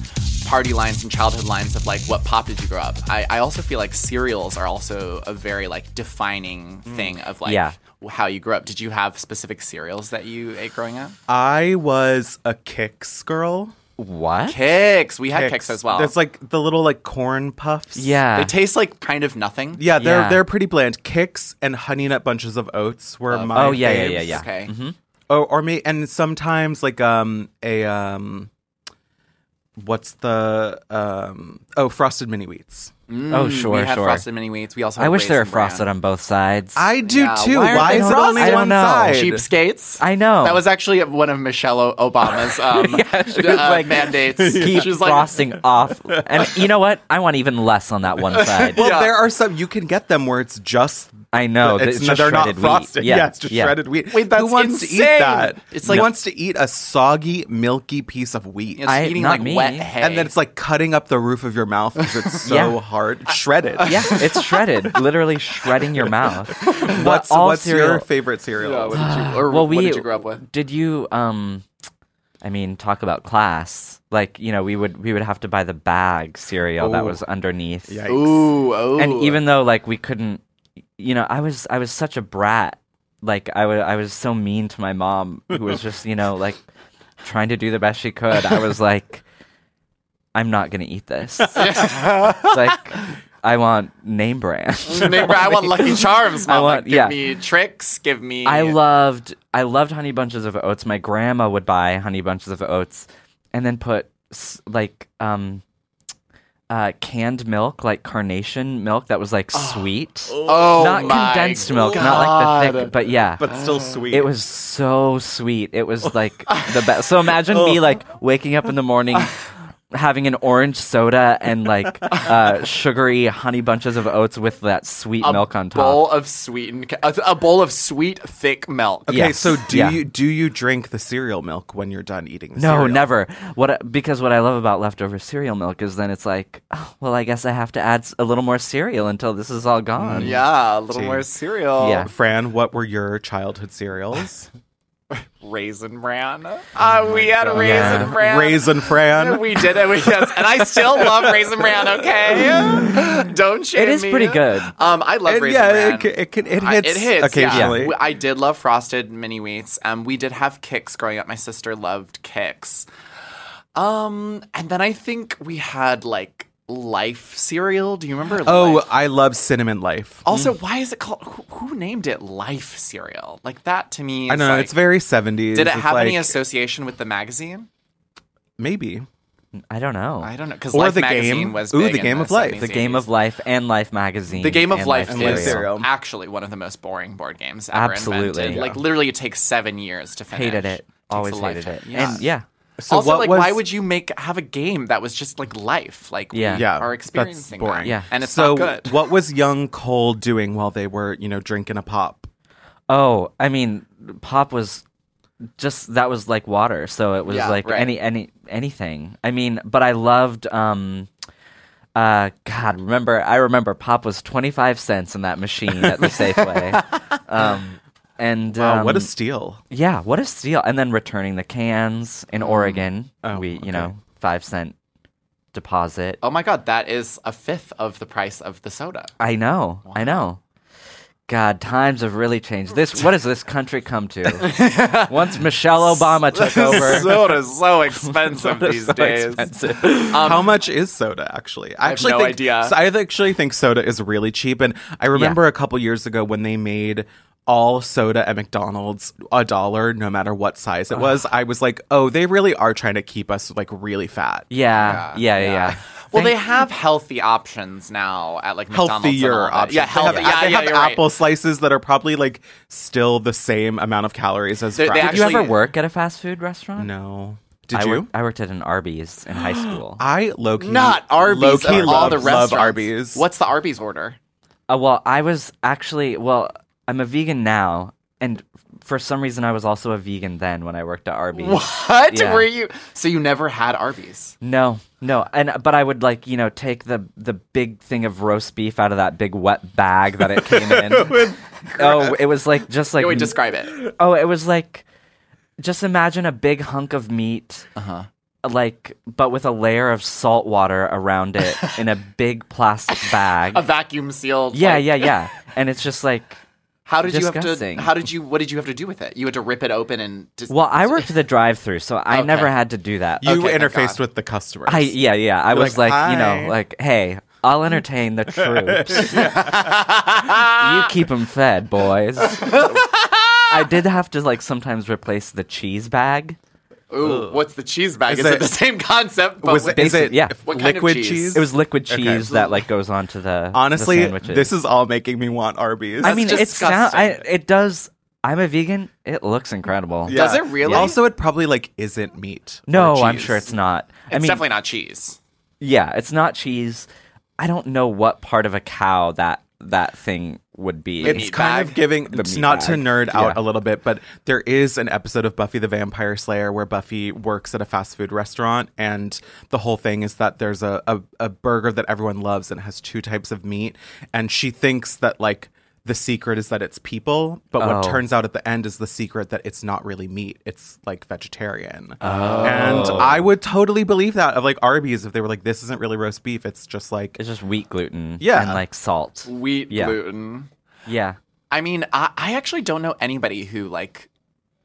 party lines and childhood lines of like what pop did you grow up I, I also feel like cereals are also a very like defining thing of like Yeah. how you grew up did you have specific cereals that you ate growing up I was a Kix girl. What? Kix we had Kix as well There's like the little like corn puffs. Yeah. they taste like kind of nothing Yeah, they're Yeah. they're pretty bland. Kix and honey nut bunches of oats were my Oh, yeah, yeah, faves. yeah, yeah. okay Oh, or me and sometimes like um a um what's the um oh frosted mini wheats. Oh, sure, we had sure. frosted mini wheats we also I wish they were Raisin Bran. frosted on both sides. I do Yeah, too. why Why, is it only frosted? I one don't know. side? cheapskates I know. that was actually one of Michelle Obama's *laughs* um, Yeah, she uh, like, mandates. Keep She was like, frosting *laughs* off. And you know what? I want even less on that one side. *laughs* Well, Yeah. there are some you can get them where it's just I know. it's, it's just they're not shredded wheat. frosted. Yeah, Yeah, it's just yeah. shredded wheat. Wait, that's Who wants to eat that? It's Who like- wants to eat a soggy, milky piece of wheat. It's I- eating not like me. wet hay. and then it's like cutting up the roof of your mouth because it's so Yeah. hard. Shredded. *laughs* Yeah, it's shredded. Literally shredding your mouth. *laughs* What's all what's cereal- your favorite cereal? Yeah, what did you, or well, what we did you grow up with? Did you um I mean, talk about class. Like, you know, we would we would have to buy the bag cereal that was underneath. Yikes. Ooh, oh. And even though like we couldn't you know, I was I was such a brat. Like I was I was so mean to my mom who was just, you know, like trying to do the best she could. I was like I'm not going to eat this. *laughs* It's like I want name brand. *laughs* Neighbor, I want Lucky *laughs* Charms. I want- Like, give yeah. me Trix. Give me. I loved I loved honey bunches of oats. My grandma would buy honey bunches of oats and then put like um uh, canned milk, like carnation milk that was like sweet. Oh not my condensed milk, not like the thick, but yeah. But still sweet. it was so sweet. It was like the best. So imagine me like waking up in the morning having an orange soda and like uh, sugary honey bunches of oats with that sweet a milk on top. bowl of sweetened, a, a bowl of sweet, thick milk. Okay, Yes. so do Yeah. you do you drink the cereal milk when you're done eating? The No, cereal? never. What because what I love about leftover cereal milk is then it's like, oh, well, I guess I have to add a little more cereal until this is all gone. Yeah, a little Tea. more cereal. Yeah. Fran, what were your childhood cereals? *laughs* Raisin bran. Uh, we had raisin Yeah. bran. Raisin Fran. We did it. We, yes, and I still love raisin bran. Okay, *laughs* don't shame It is me. pretty good. Um, I love And raisin yeah, bran. it, it, can, it I- hits, it hits occasionally. Yeah. I did love frosted mini wheats. Um, we did have Kix growing up. My sister loved Kix. Um, and then I think we had like Life cereal. Do you remember? Oh, Life? I love Cinnamon Life. Also, mm. why is it called? Who, who named it Life cereal? Like that to me. I is know like- it's very 70s. Did it It's have any association with the magazine? Maybe. I don't know. I don't know because Or Life the magazine game. was Ooh, the in Game of Life. 70s, the Game of Life and Life magazine. The Game of and Life and Life is cereal. actually one of the most boring board games ever Absolutely. invented. Like literally, it takes seven years to finish. Hated it. Takes Always hated lifetime. it. And yeah. So also, what like, was, why would you make have a game that was just like life? Like, Yeah. we Yeah, are that's experiencing boring. that. Yeah. and it's so not good. what was young Cole doing while they were, you know, drinking a pop? Oh, I mean, pop was just that was like water, so it was Yeah, like right. any any anything. I mean, but I loved um uh god, remember I remember pop was 25 cents in that machine at the Safeway. *laughs* Um and Wow, what a um, steal! yeah, what a steal. And then returning the cans in Oregon. Oh, we, okay. you know, 5 cent deposit. Oh my god, that is a fifth of the price of the soda. I know. I know. God, times have really changed. This what has this country come to? *laughs* Once Michelle Obama took *laughs* over. soda is so *laughs* expensive these so days. expensive. How much is soda actually? I have actually no think, idea. so I actually think soda is really cheap, and I remember a couple years ago when they made all soda at McDonald's a dollar, no matter what size it was. I was like, oh, they really are trying to keep us like really fat. Yeah, yeah, yeah. yeah. Well, they have healthy options now at like McDonald's. and all Healthier options. Yeah, They have, yeah, they have you're right. apple slices that are probably like still the same amount of calories as They- they fries. Did you ever work at a fast food restaurant? No. Did I you? Worked, I worked at an Arby's in high *gasps* school. I low key Not Arby's. Low key of love, all the love restaurants. Arby's. What's the Arby's order? Uh, well, I was actually well. I'm a vegan now, and for some reason, I was also a vegan then when I worked at Arby's. What Yeah. were you? So you never had Arby's? No, no, and but I would like you know take the the big thing of roast beef out of that big wet bag that it came in. *laughs* oh, it was like just like Can we describe it. Oh, it was like just imagine a big hunk of meat. Uh-huh. Like, but with a layer of salt water around it in a big plastic *laughs* bag. A vacuum sealed. yeah, like- yeah, yeah. And it's just like, How did you have to? How did you? What did you have to do with it? You had to rip it open and. Just, well, I worked *laughs* the drive-through, so I Okay. never had to do that. You Okay, thank interfaced God. with the customers. I yeah, yeah. I was like, like, you "Hi." know, like, hey, I'll entertain the *laughs* troops. *laughs* you keep them fed, boys. I did have to like sometimes replace the cheese bag. Ooh, what's the cheese bag? Is Is, it, it- the same concept? But was with, is it Basic- yeah. What kind of liquid cheese? cheese? It was liquid Okay. cheese that like goes onto the the Honestly, sandwiches. this is all making me want Arby's. I mean, That's it sound, I, disgusting. it does. I'm a vegan. It looks incredible. Yeah. Does it really? Also, it probably like isn't meat. or No, I'm cheese. sure it's not. it's I mean, definitely not cheese. yeah, it's not cheese. I don't know what part of a cow that that thing would be. It's kind bag? of giving The it's not to nerd out Yeah. a little bit, but there is an episode of Buffy the Vampire Slayer where Buffy works at a fast food restaurant, and the whole thing is that there's a, a, a burger that everyone loves and has two types of meat, and she thinks that like the secret is that it's people, but what Oh. turns out at the end is the secret that it's not really meat; it's like vegetarian. Oh. And I would totally believe that of like Arby's if they were like, "This isn't really roast beef; it's just like." it's just wheat gluten. Yeah. and like salt. Wheat Yeah. gluten. Yeah. I mean, I, I actually don't know anybody who like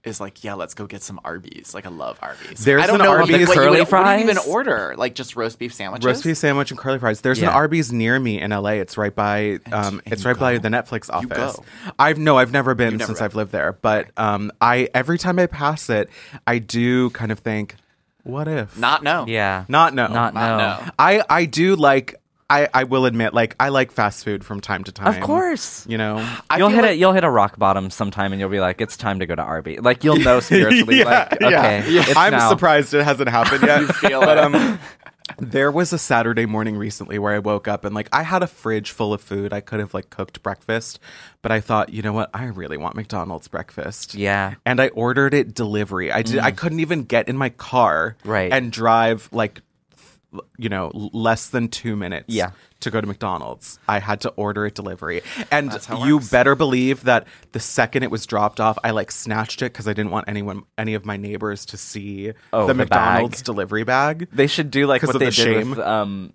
is like, yeah, let's go get some Arby's. Like, I love Arby's. There's I don't an know what, Arby's like, what you curly would, what do you even order? Like just roast beef sandwiches. Roast beef sandwich and curly fries. There's Yeah. an Arby's near me in LA. It's right by um, and it's you right by the Netflix You office. go? I've no, I've never been never since been. I've lived there. But um, I every time I pass it, I do kind of think, what if? Not no. Yeah. not no, Not, Not no. no. I I do like. I, I will admit, like I like fast food from time to time. Of course. you know. *sighs* I you'll feel hit like- a you'll hit a rock bottom sometime, and you'll be like, "It's time to go to Arby." Like you'll know *laughs* spiritually, like, okay, it's I'm now. surprised it hasn't happened *laughs* yet. feel but it. um, There was a Saturday morning recently where I woke up and like I had a fridge full of food. I could have like cooked breakfast, but I thought, you know what? I really want McDonald's breakfast. Yeah. And I ordered it delivery. I did I couldn't even get in my car Right. and drive like th- you know, less than 2 minutes Yeah. to go to McDonald's. I had to order it delivery. And you works. better believe that the second it was dropped off, I like snatched it cuz I didn't want anyone any of my neighbors to see Oh, the, the bag. McDonald's delivery bag. They should do like 'Cause what of they the did shame. with um,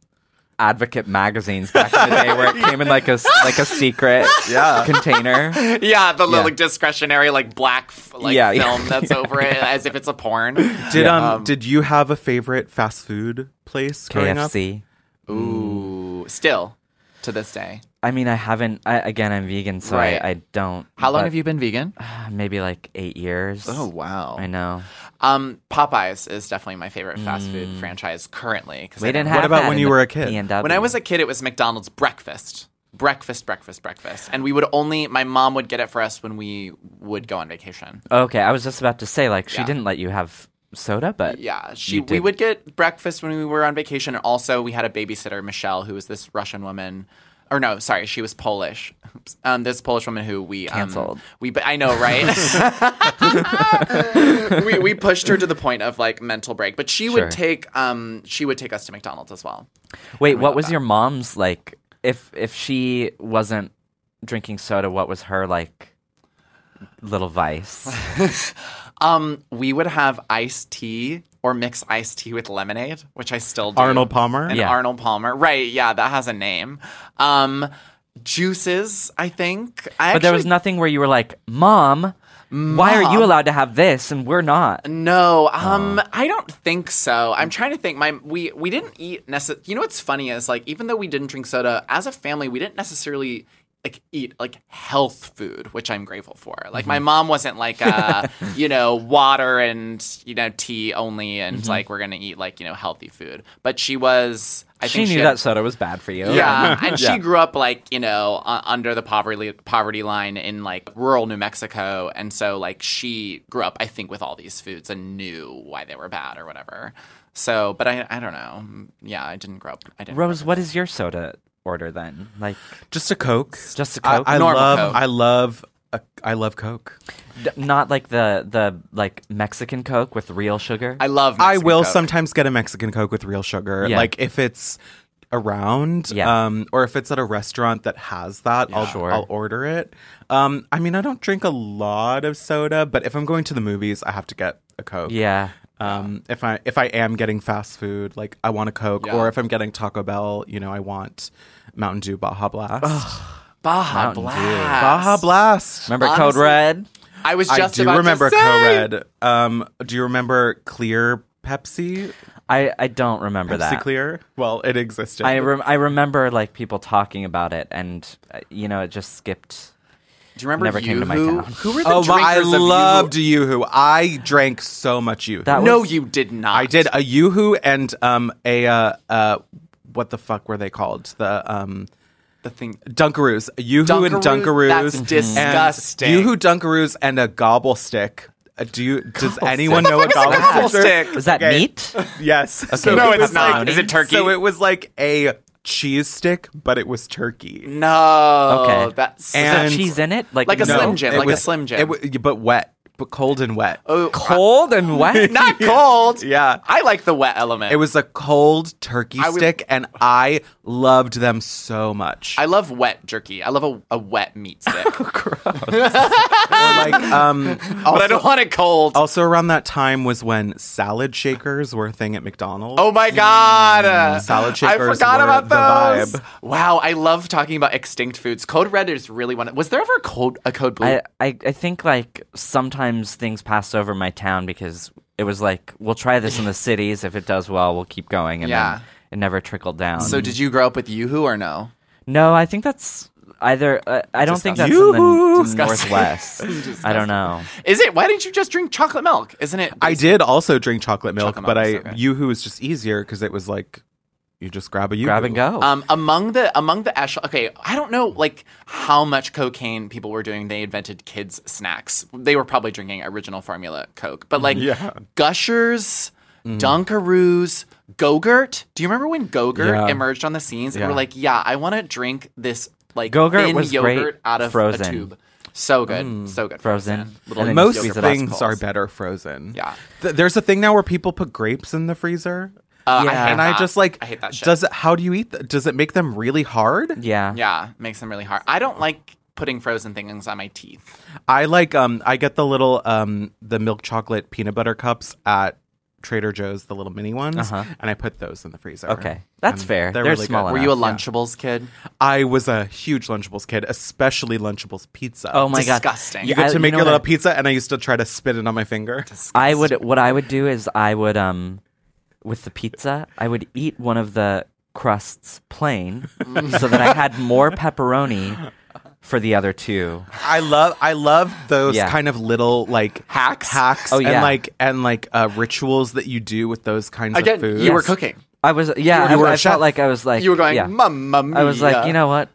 Advocate magazines back in the day, where it *laughs* came in like a s- like a secret Yeah. container. *laughs* Yeah, the Yeah. little discretionary like black f- like Yeah, yeah. film that's over it *laughs* as if it's a porn. Did um, Um, did you have a favorite fast food place growing up? KFC. Ooh, still to this day. I mean, I haven't. I, again, I'm vegan, so Right. I, I don't. How long but, have you been vegan? uh, *sighs* Maybe like eight years. Oh wow. I know. Um, Popeyes is definitely my favorite fast food franchise currently. 'cause We I didn't don't- have about that when in you the were a kid? P&W. When I was a kid, it was McDonald's breakfast. Breakfast, breakfast, breakfast. And we would only, my mom would get it for us when we would go on vacation. okay, I was just about to say like she Yeah. didn't let you have soda, but Yeah, she. you We did. would get breakfast when we were on vacation, and also we had a babysitter, Michelle, who was this Russian woman. Or no, sorry, she was Polish. Oops. Um, this Polish woman who we um, Canceled. we, I know, right? *laughs* we we pushed her to the point of like mental break, but she Sure. would take um she would take us to McDonald's as well. Wait, what was your mom's like? If if she wasn't drinking soda, what was her like little vice? *laughs* Um, we would have iced tea or mix iced tea with lemonade, which I still do. Arnold Palmer? and Yeah. Arnold Palmer, right? Yeah, that has a name. Um, juices, I think. I but there was nothing where you were like, "Mom, why are you allowed to have this and we're not?" No, um, I don't think so. I'm trying to think. My we we didn't eat necess- You know what's funny is like even though we didn't drink soda as a family, we didn't necessarily like eat like health food, which I'm grateful for. Like Mm-hmm. my mom wasn't like uh, *laughs* you know water and you know tea only, and like we're gonna eat like you know healthy food. But she was. I she think knew she knew that soda was bad for you. yeah, *laughs* and Yeah. she grew up like you know uh, under the poverty poverty line in like rural New Mexico, and so like she grew up, I think, with all these foods and knew why they were bad or whatever. So, but I I don't know. Yeah, I didn't grow up. I didn't. Rose, what is your soda order then? Like Just a Coke. just a Coke? I Normal love Coke. I love a, I love Coke. D- not like the the like Mexican Coke with real sugar. I love. I will Coke. sometimes get a Mexican Coke with real sugar. Yeah. Like if it's around, Yeah. um, or if it's at a restaurant that has that, I'll Sure. I'll order it. Um, I mean, I don't drink a lot of soda, but if I'm going to the movies, I have to get a Coke. yeah. Um, if I if I am getting fast food, like I want a Coke, Yeah. or if I'm getting Taco Bell, you know, I want Mountain Dew Baja Blast. Baja Mountain Dew. Blast. Baja Blast. Remember Code Red? I was I just do about remember to say. Co-Red. Um, do you remember Clear Pepsi? I I don't remember that. Pepsi that. Clear? Well, it existed. I rem- I remember like people talking about it, and uh, you know it just skipped. Do you remember Never came to my Yoo-hoo? town. Who were the oh my! I drinkers of loved Yoo-hoo? YooHoo. I drank so much YooHoo. That No, was- you did not. I did a YooHoo and um a uh, uh what the fuck were they called? The um the thing. Dunkaroos. YooHoo and Dunkaroos? Dunkaroos. That's and disgusting. YooHoo Dunkaroos and a gobble stick. Uh, do you? Does anyone know what gobble Gobble stick. Is that Okay. meat? Yes. *laughs* Okay. No, it's was not. like- Is it turkey? So it was like a cheese stick, but it was turkey. No. Okay. That's Was there And- cheese in it? Like Like a no. Slim Jim, it like a was- Slim Jim. It wa- but wet, but cold and wet. oh, cold and wet. *laughs* not cold. Yeah. I like the wet element. It was a cold turkey I would- stick, and I loved them so much. I love wet jerky. I love a, a wet meat *laughs* stick, or like, um, also, *laughs* but I don't want it cold. also around that time was when salad shakers were a thing at McDonald's. Oh my god! Salad shakers. I forgot were about the those. vibe. Wow, I love talking about extinct foods. Code Red is really one. Was there ever a code a code blue? I, I I think like sometimes things passed over my town because it was like we'll try this in the *laughs* cities. If it does well, we'll keep going, and Yeah. then it never trickled down. so did you grow up with YooHoo or no? No, I think that's either. Uh, I don't think that's Disgusting. in the Disgusting. northwest. *laughs* I don't know. Is it? Why didn't you just drink chocolate milk? Isn't it? I did also drink chocolate milk, Chocolate but milk I is so good. YooHoo was just easier because it was like you just grab a YooHoo. Grab and go. Um, among the among the echelon, okay, I don't know like how much cocaine people were doing. They invented kids snacks. They were probably drinking original formula Coke, but like Yeah. Gushers, Dunkaroos, Go-Gurt. Do you remember when Go-Gurt Yeah. emerged on the scenes? And we're like, yeah, I want to drink this like Go-Gurt thin was yogurt great out of frozen. a tube. So good, so good. Frozen. Little And then Most squeeze it things are better frozen. Yeah. Th- there's a thing now where people put grapes in the freezer. Uh, Yeah. I hate and I just like I hate that shit. Does it how do you eat th- does it make them really hard? Yeah. yeah, makes them really hard. I don't like putting frozen things on my teeth. I like um I get the little um the milk chocolate peanut butter cups at Trader Joe's, the little mini ones, Uh-huh. and I put those in the freezer. Okay. That's And fair. They're, They're really small good. Were you a enough, Lunchables kid? I was a huge Lunchables kid, especially Lunchables pizza. Oh my god. Disgusting. You get I- to make know your little I- pizza, and I used to try to spit it on my finger. I would what I would do is I would um with the pizza, I would eat one of the crusts plain so that I had more *laughs* pepperoni for the other two. I love I love those Yeah. kind of little like Hacks? hacks Oh, and yeah. like and like uh, rituals that you do with those kinds Again, of foods. you were cooking. I was yeah, You I, were a I chef. felt like I was like you were going, yeah. Mamma Mia. I was like, you know what?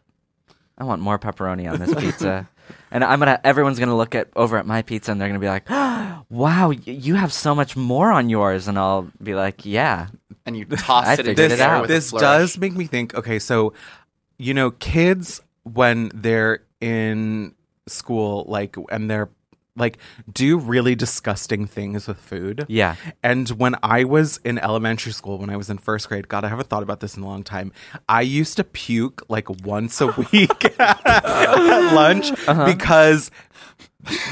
I want more pepperoni on this pizza. And I'm gonna everyone's gonna look at over at my pizza and they're gonna be like, *gasps* Wow, y- you have so much more on yours and I'll be like, Yeah. and you tossed I it into figured it out. this does make me think okay so you know kids when they're in school like and they're like do really disgusting things with food Yeah. and when i was in elementary school when i was in first grade god i haven't thought about this in a long time i used to puke like once a week *laughs* at lunch *laughs* Uh-huh. because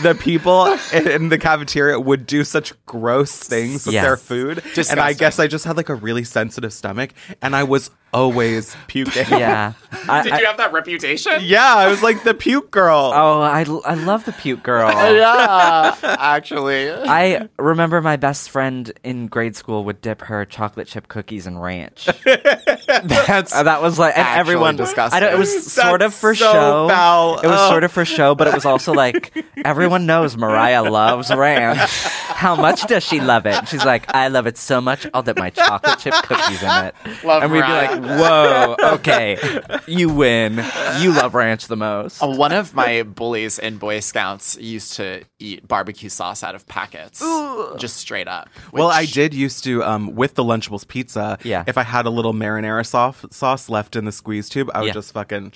the people in the cafeteria would do such gross things with Yes. their food and i guess i just had like a really sensitive stomach and i was always puking Yeah. I, *laughs* Did I- you have that reputation? yeah i was like the puke girl *laughs* Oh, I, I love the puke girl. *laughs* yeah, actually. I remember my best friend in grade school would dip her chocolate chip cookies in ranch. That's Uh, that was like, and everyone. disgusting. I don't. It was sort of for so show. foul. It was Ugh. sort of for show, but it was also like everyone knows Mariah loves ranch. How much does she love it? She's like, I love it so much. I'll dip my chocolate chip cookies in it. Love and we'd Mariah. be like, Whoa, okay, you win. You love ranch the most. Uh, One of my bullies in Boy Scouts used to eat barbecue sauce out of packets, just straight up. well i did used to um with the lunchables pizza Yeah. if i had a little marinara sauce sauce left in the squeeze tube i would Yeah. just fucking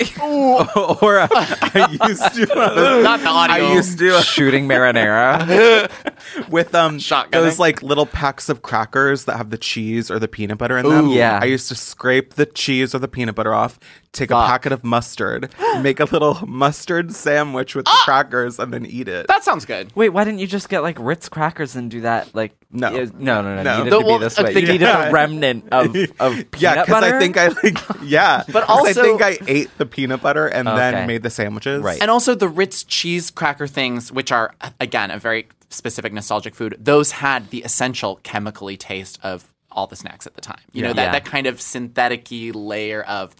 *laughs* or uh, i used to *laughs* Not the audio. i used to uh, Shooting marinara. *laughs* with um Shotgunning. those like little packs of crackers that have the cheese or the peanut butter in them. Yeah. I used to scrape the cheese or the peanut butter off, take a packet of mustard, *gasps* make a little mustard sandwich with the Ah! crackers, and then eat it. That sounds good. Wait, why didn't you just get like Ritz crackers and do that? Like, No. yeah, no, no, no. No. You needed The- to be this uh, way. the- You needed Yeah. *laughs* the remnant of *laughs* of peanut yeah, because butter. I think I like *laughs* yeah, But 'cause I also- think I ate the peanut butter and Okay. then made the sandwiches. Right. And also the Ritz cheese cracker things, which are again a very specific nostalgic food. Those had the essential chemically taste of all the snacks at the time. You know that Yeah. that kind of synthetic-y layer of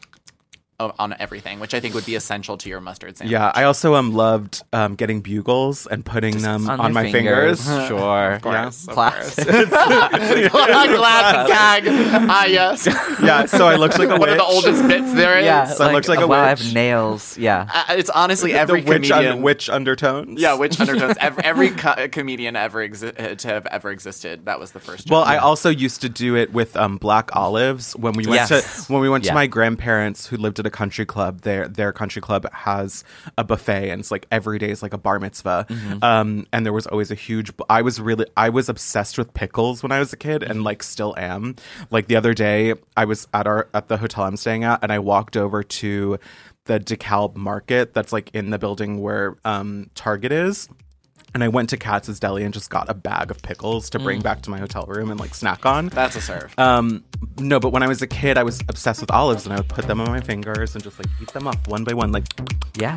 on everything, which I think would be essential to your mustard sandwich. Yeah, I also um loved um getting bugles and putting them on, your my fingers. *laughs* Sure. Of course, of Classic. Classic *laughs* gag. *laughs* Ah, yes. yeah, so I looked like a One of the oldest bits there is. Yeah, So I looked like a wow, I witch. have nails. Yeah. Uh, it's honestly every the witch, comedian. un- witch undertones. yeah, witch undertones. Every, every co- comedian ever exi- to have ever existed. That was the first. Well, joke. I also used to do it with um, black olives when we went Yes. to when we went Yeah. to my grandparents who lived at country club. Their their country club has a buffet, and it's like every day is like a bar mitzvah. Mm-hmm. Um, and there was always a huge. I was really I was obsessed with pickles when I was a kid, and like still am. Like the other day, I was at our at the hotel I'm staying at, and I walked over to the DeKalb Market that's like in the building where um, Target is. And I went to Katz's Deli and just got a bag of pickles to Mm. bring back to my hotel room and like snack on. that's a serve. Um, no, but when I was a kid, I was obsessed with olives, and I would put them on my fingers and just like eat them up one by one. Like, Yeah.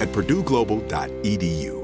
at purdueglobal.edu.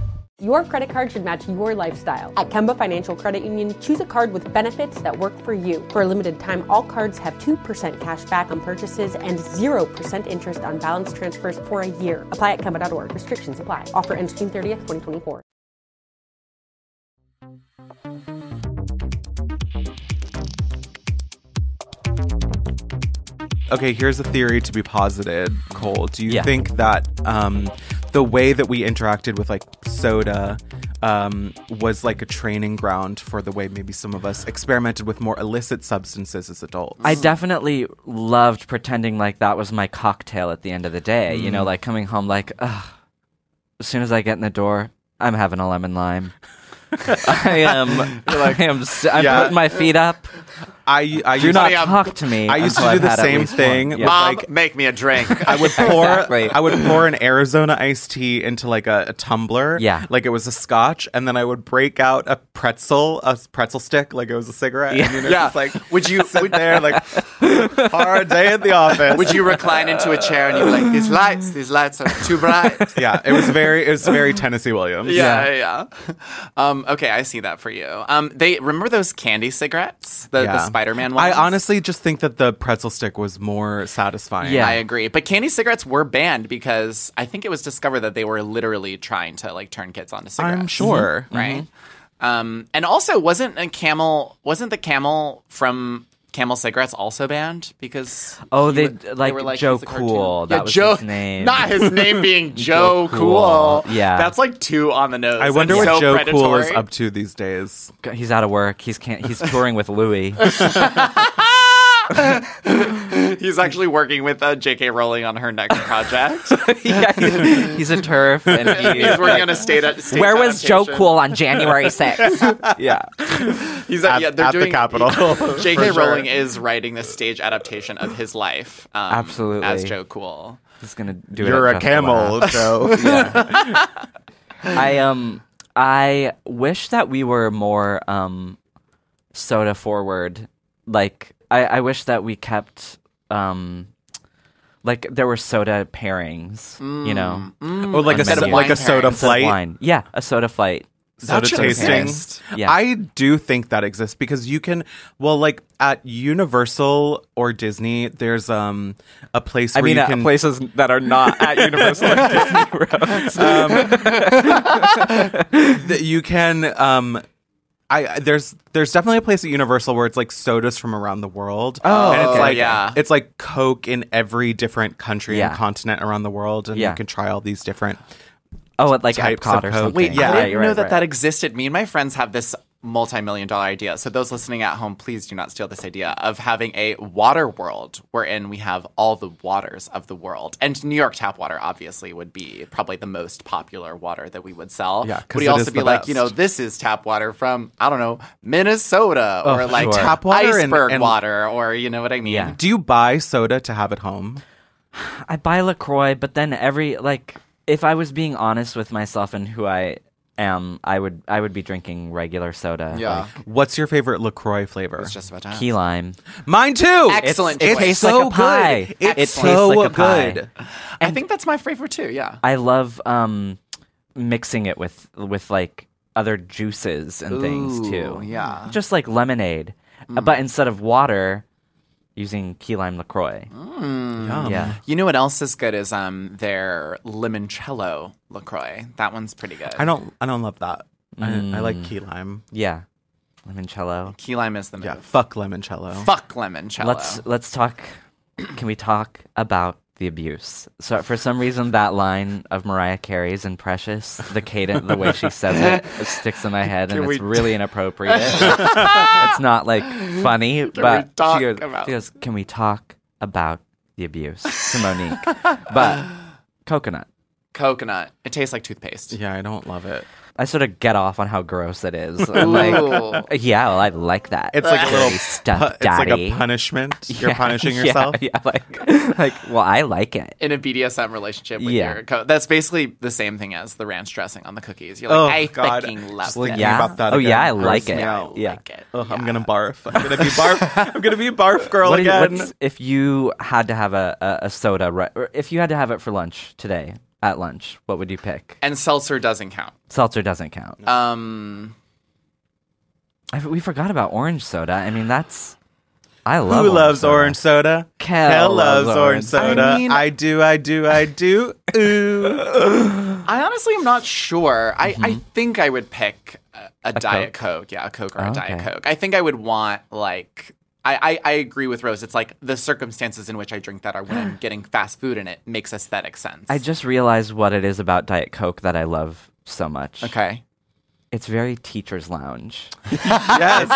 Your credit card should match your lifestyle. At Kemba Financial Credit Union, choose a card with benefits that work for you. For a limited time, all cards have 2% cash back on purchases and 0% interest on balance transfers for a year. Apply at Kemba.org. Restrictions apply. Offer ends June 30th, 2024. Okay, here's a theory to be posited, Cole. Do you Yeah. think that um, the way that we interacted with like soda um, was like a training ground for the way maybe some of us experimented with more illicit substances as adults? I definitely loved pretending like that was my cocktail at the end of the day. You know, Mm. like coming home like, ugh. As soon as I get in the door, I'm having a lemon lime. *laughs* *laughs* I am. Like I am. I'm Yeah. putting my feet up. I, I Do used not to, talk to me. I used to do I've the same thing. one. with, Yeah. like, make me a drink. *laughs* I would pour Exactly. I would pour an Arizona iced tea into like a, a tumbler. Yeah. Like it was a scotch, and then I would break out a pretzel, a pretzel stick, like it was a cigarette. Yeah. And, you know, Yeah. just like Would you sit would, there like *laughs* hard day at the office. would you recline into a chair and you'd like, these lights, these lights are too bright? *laughs* Yeah, it was very it was very Tennessee Williams. Yeah, yeah. Um, okay, I see that for you. Um, they remember those candy cigarettes, the, the Spider-Man I honestly just think that the pretzel stick was more satisfying. Yeah. I agree. But candy cigarettes were banned because I think it was discovered that they were literally trying to like turn kids onto cigarettes. I'm sure. Right. Um, and also, wasn't a camel? Wasn't the camel from Camel cigarettes also banned because Oh, they would- like, were Joe he's a. Cool. That yeah, was Joe, his name. Not his name being *laughs* Joe, Joe cool. Cool. Yeah. that's like two on the nose. I wonder what so Joe Cool is up to these days. He's out of work. He's can't. He's touring with Louis. *laughs* *laughs* *laughs* He's actually working with uh, J.K. Rowling on her next project. *laughs* yeah, he's, he's a turf, and he, *laughs* He's working on a state. state Where was Joe. Cool on January 6th? Yeah. He's uh, At- yeah, they're at the Capitol, J.K. for sure. Rowling is writing the stage adaptation of his life. Um, Absolutely. as Joe Cool. He's gonna do it. You're a camel, Laugh. Joe. Yeah. I um I wish that we were more um soda forward. Like I, I wish that we kept um like there were soda pairings, you know, Or like a so- like a soda pairings. Flight. wine. Yeah, a soda flight. soda tasting. Yeah. I do think that exists because you can well like at Universal or Disney there's um a place I mean, you at can places that are not at *laughs* Universal or Disney World. *laughs* that you can um I I- there's there's definitely a place at Universal where it's like sodas from around the world. Oh, and it's okay. like Yeah. it's like Coke in every different country Yeah. and continent around the world, and Yeah. you can try all these different. Oh, at like Types Epcot of or Coke. something. Wait, Yeah. I didn't Right, know right, that right. that existed. Me and my friends have this multi-million dollar idea. So those listening at home, please do not steal this idea of having a water world wherein we have all the waters of the world. And New York tap water obviously would be probably the most popular water that we would sell. Yeah, Would it you also be the like, you know, this is tap water from I don't know Minnesota oh, or Oh, like sure. Tap water and- iceberg and- water or you know what I mean? Yeah. Do you buy soda to have at home? I buy Lacroix, but then every like, if I was being honest with myself and who I am, I would I would be drinking regular soda. Yeah. like What's your favorite Lacroix flavor? It's just about to ask. key lime. Mine too. Excellent It choice. it's Tastes like a pie. good. It It's tastes so like a pie. good. I think that's my favorite too. Yeah. I love um mixing it with with like other juices and things Ooh, too. yeah. Just like lemonade, Uh, but instead of water, using key lime Lacroix. Yum. Yeah. You know what else is good is um their limoncello Lacroix. That one's pretty good. I don't. I don't love that. I, I Mm. like key lime. Yeah. Limoncello. Key lime is the move. Yeah. Fuck limoncello. Fuck limoncello. Let's let's talk. Can we talk about the abuse? So for some reason, that line of Mariah Carey's and Precious, the cadence, the way she says it, it sticks in my head, and it's we- really inappropriate. *laughs* it's not like funny, but we talk she, goes, about- she goes, "Can we talk about the abuse?" To Mo'Nique, but *laughs* coconut. coconut. It tastes like toothpaste. Yeah, I don't love it. I sort of get off on how gross it is. *laughs* I'm like, yeah, well, I like that. It's like a little stuff, pu- It's like daddy. a punishment. You're Yeah, *laughs* punishing yeah, yourself. Yeah, like, like, well, I like it. In a BDSM relationship with Yeah. your co- that's basically the same thing as the ranch dressing on the cookies. You're Oh, like, I God. fucking love Just thinking it. Yeah? about that Oh, again yeah, I like it. out. Yeah. Like it. Ugh, I'm gonna barf. I'm gonna be *laughs* barf. I'm gonna be a barf girl What do you- again. what's- if you had to have a, a, a soda, right, or if you had to have it for lunch today, at lunch, what would you pick? And seltzer doesn't count. Seltzer doesn't count. Um, I, we forgot about orange soda. I mean, that's. I love Who loves soda. orange soda? Kel Kel loves loves orange orange soda. I I, do, I do, I do. Ooh. *laughs* I honestly am not sure. I, I Mm-hmm. think I would pick a, a, Diet Coke. Yeah, a Coke or a Oh, Diet okay. Coke. I think I would want like. I, I, I agree with Rose. It's like the circumstances in which I drink that are when I'm *sighs* getting fast food and it makes aesthetic sense. I just realized what it is about Diet Coke that I love so much. okay. It's very teacher's lounge. *laughs* yes.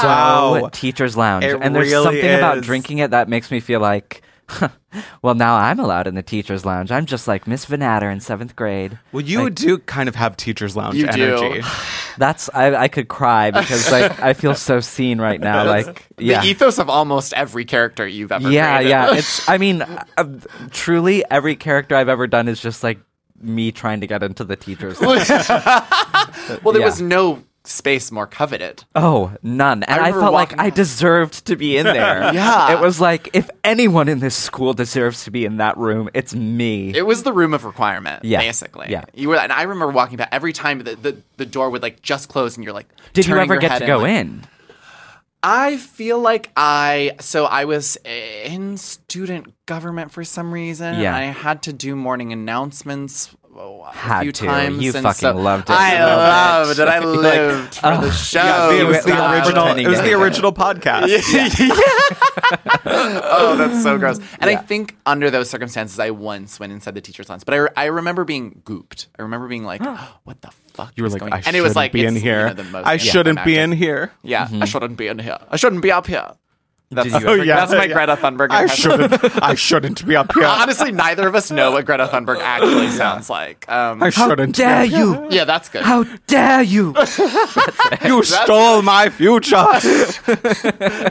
So Wow. teacher's lounge. It and there's really something about drinking it that makes me feel like, *laughs* well, now I'm allowed in the teacher's lounge. I'm just like Miss Vanatter in seventh grade. Well, you Like- do kind of have teacher's lounge You do. energy. *laughs* That's I, I could cry because like *laughs* I feel so seen right now. Like yeah. The ethos of almost every character you've ever yeah, created. yeah. It's. I mean, uh, truly, every character I've ever done is just like me trying to get into the teacher's lounge. well, there yeah. was no space more coveted. Oh, none. And I, remember felt like I deserved to be in there. *laughs* Yeah. It was like if anyone in this school deserves to be in that room, it's me. It was the room of requirement, Yeah. basically. Yeah. You were, and I remember walking back every time the, the, the door would like just close, and you're like, Did you ever get to go like- in? I feel like I so I was in student government for some reason. Yeah. I had to do morning announcements a Had few to. times. You fucking so loved it. I You loved loved it. it. I *laughs* You're like, lived for oh, the show. Yeah, it was the original. It was the hate it. original podcast. *laughs* *laughs* oh, that's so gross. And Yeah. I think under those circumstances, I once went inside the teacher's lounge. But I, re- I remember being gooped. I remember being like, *gasps* oh, what the fuck? You were is like, going I And shouldn't it was like, be in it's, you here. know, I shouldn't be in here. Yeah, I mm-hmm. shouldn't be in here. I shouldn't be up here. That's, Did you Oh, yeah. that's my yeah. Greta Thunberg. I shouldn't. I shouldn't be up here. *laughs* Honestly, neither of us know what Greta Thunberg actually sounds like. Um, I shouldn't. be Dare up here. you? yeah, that's good. How dare you? *laughs* You stole my future. *laughs*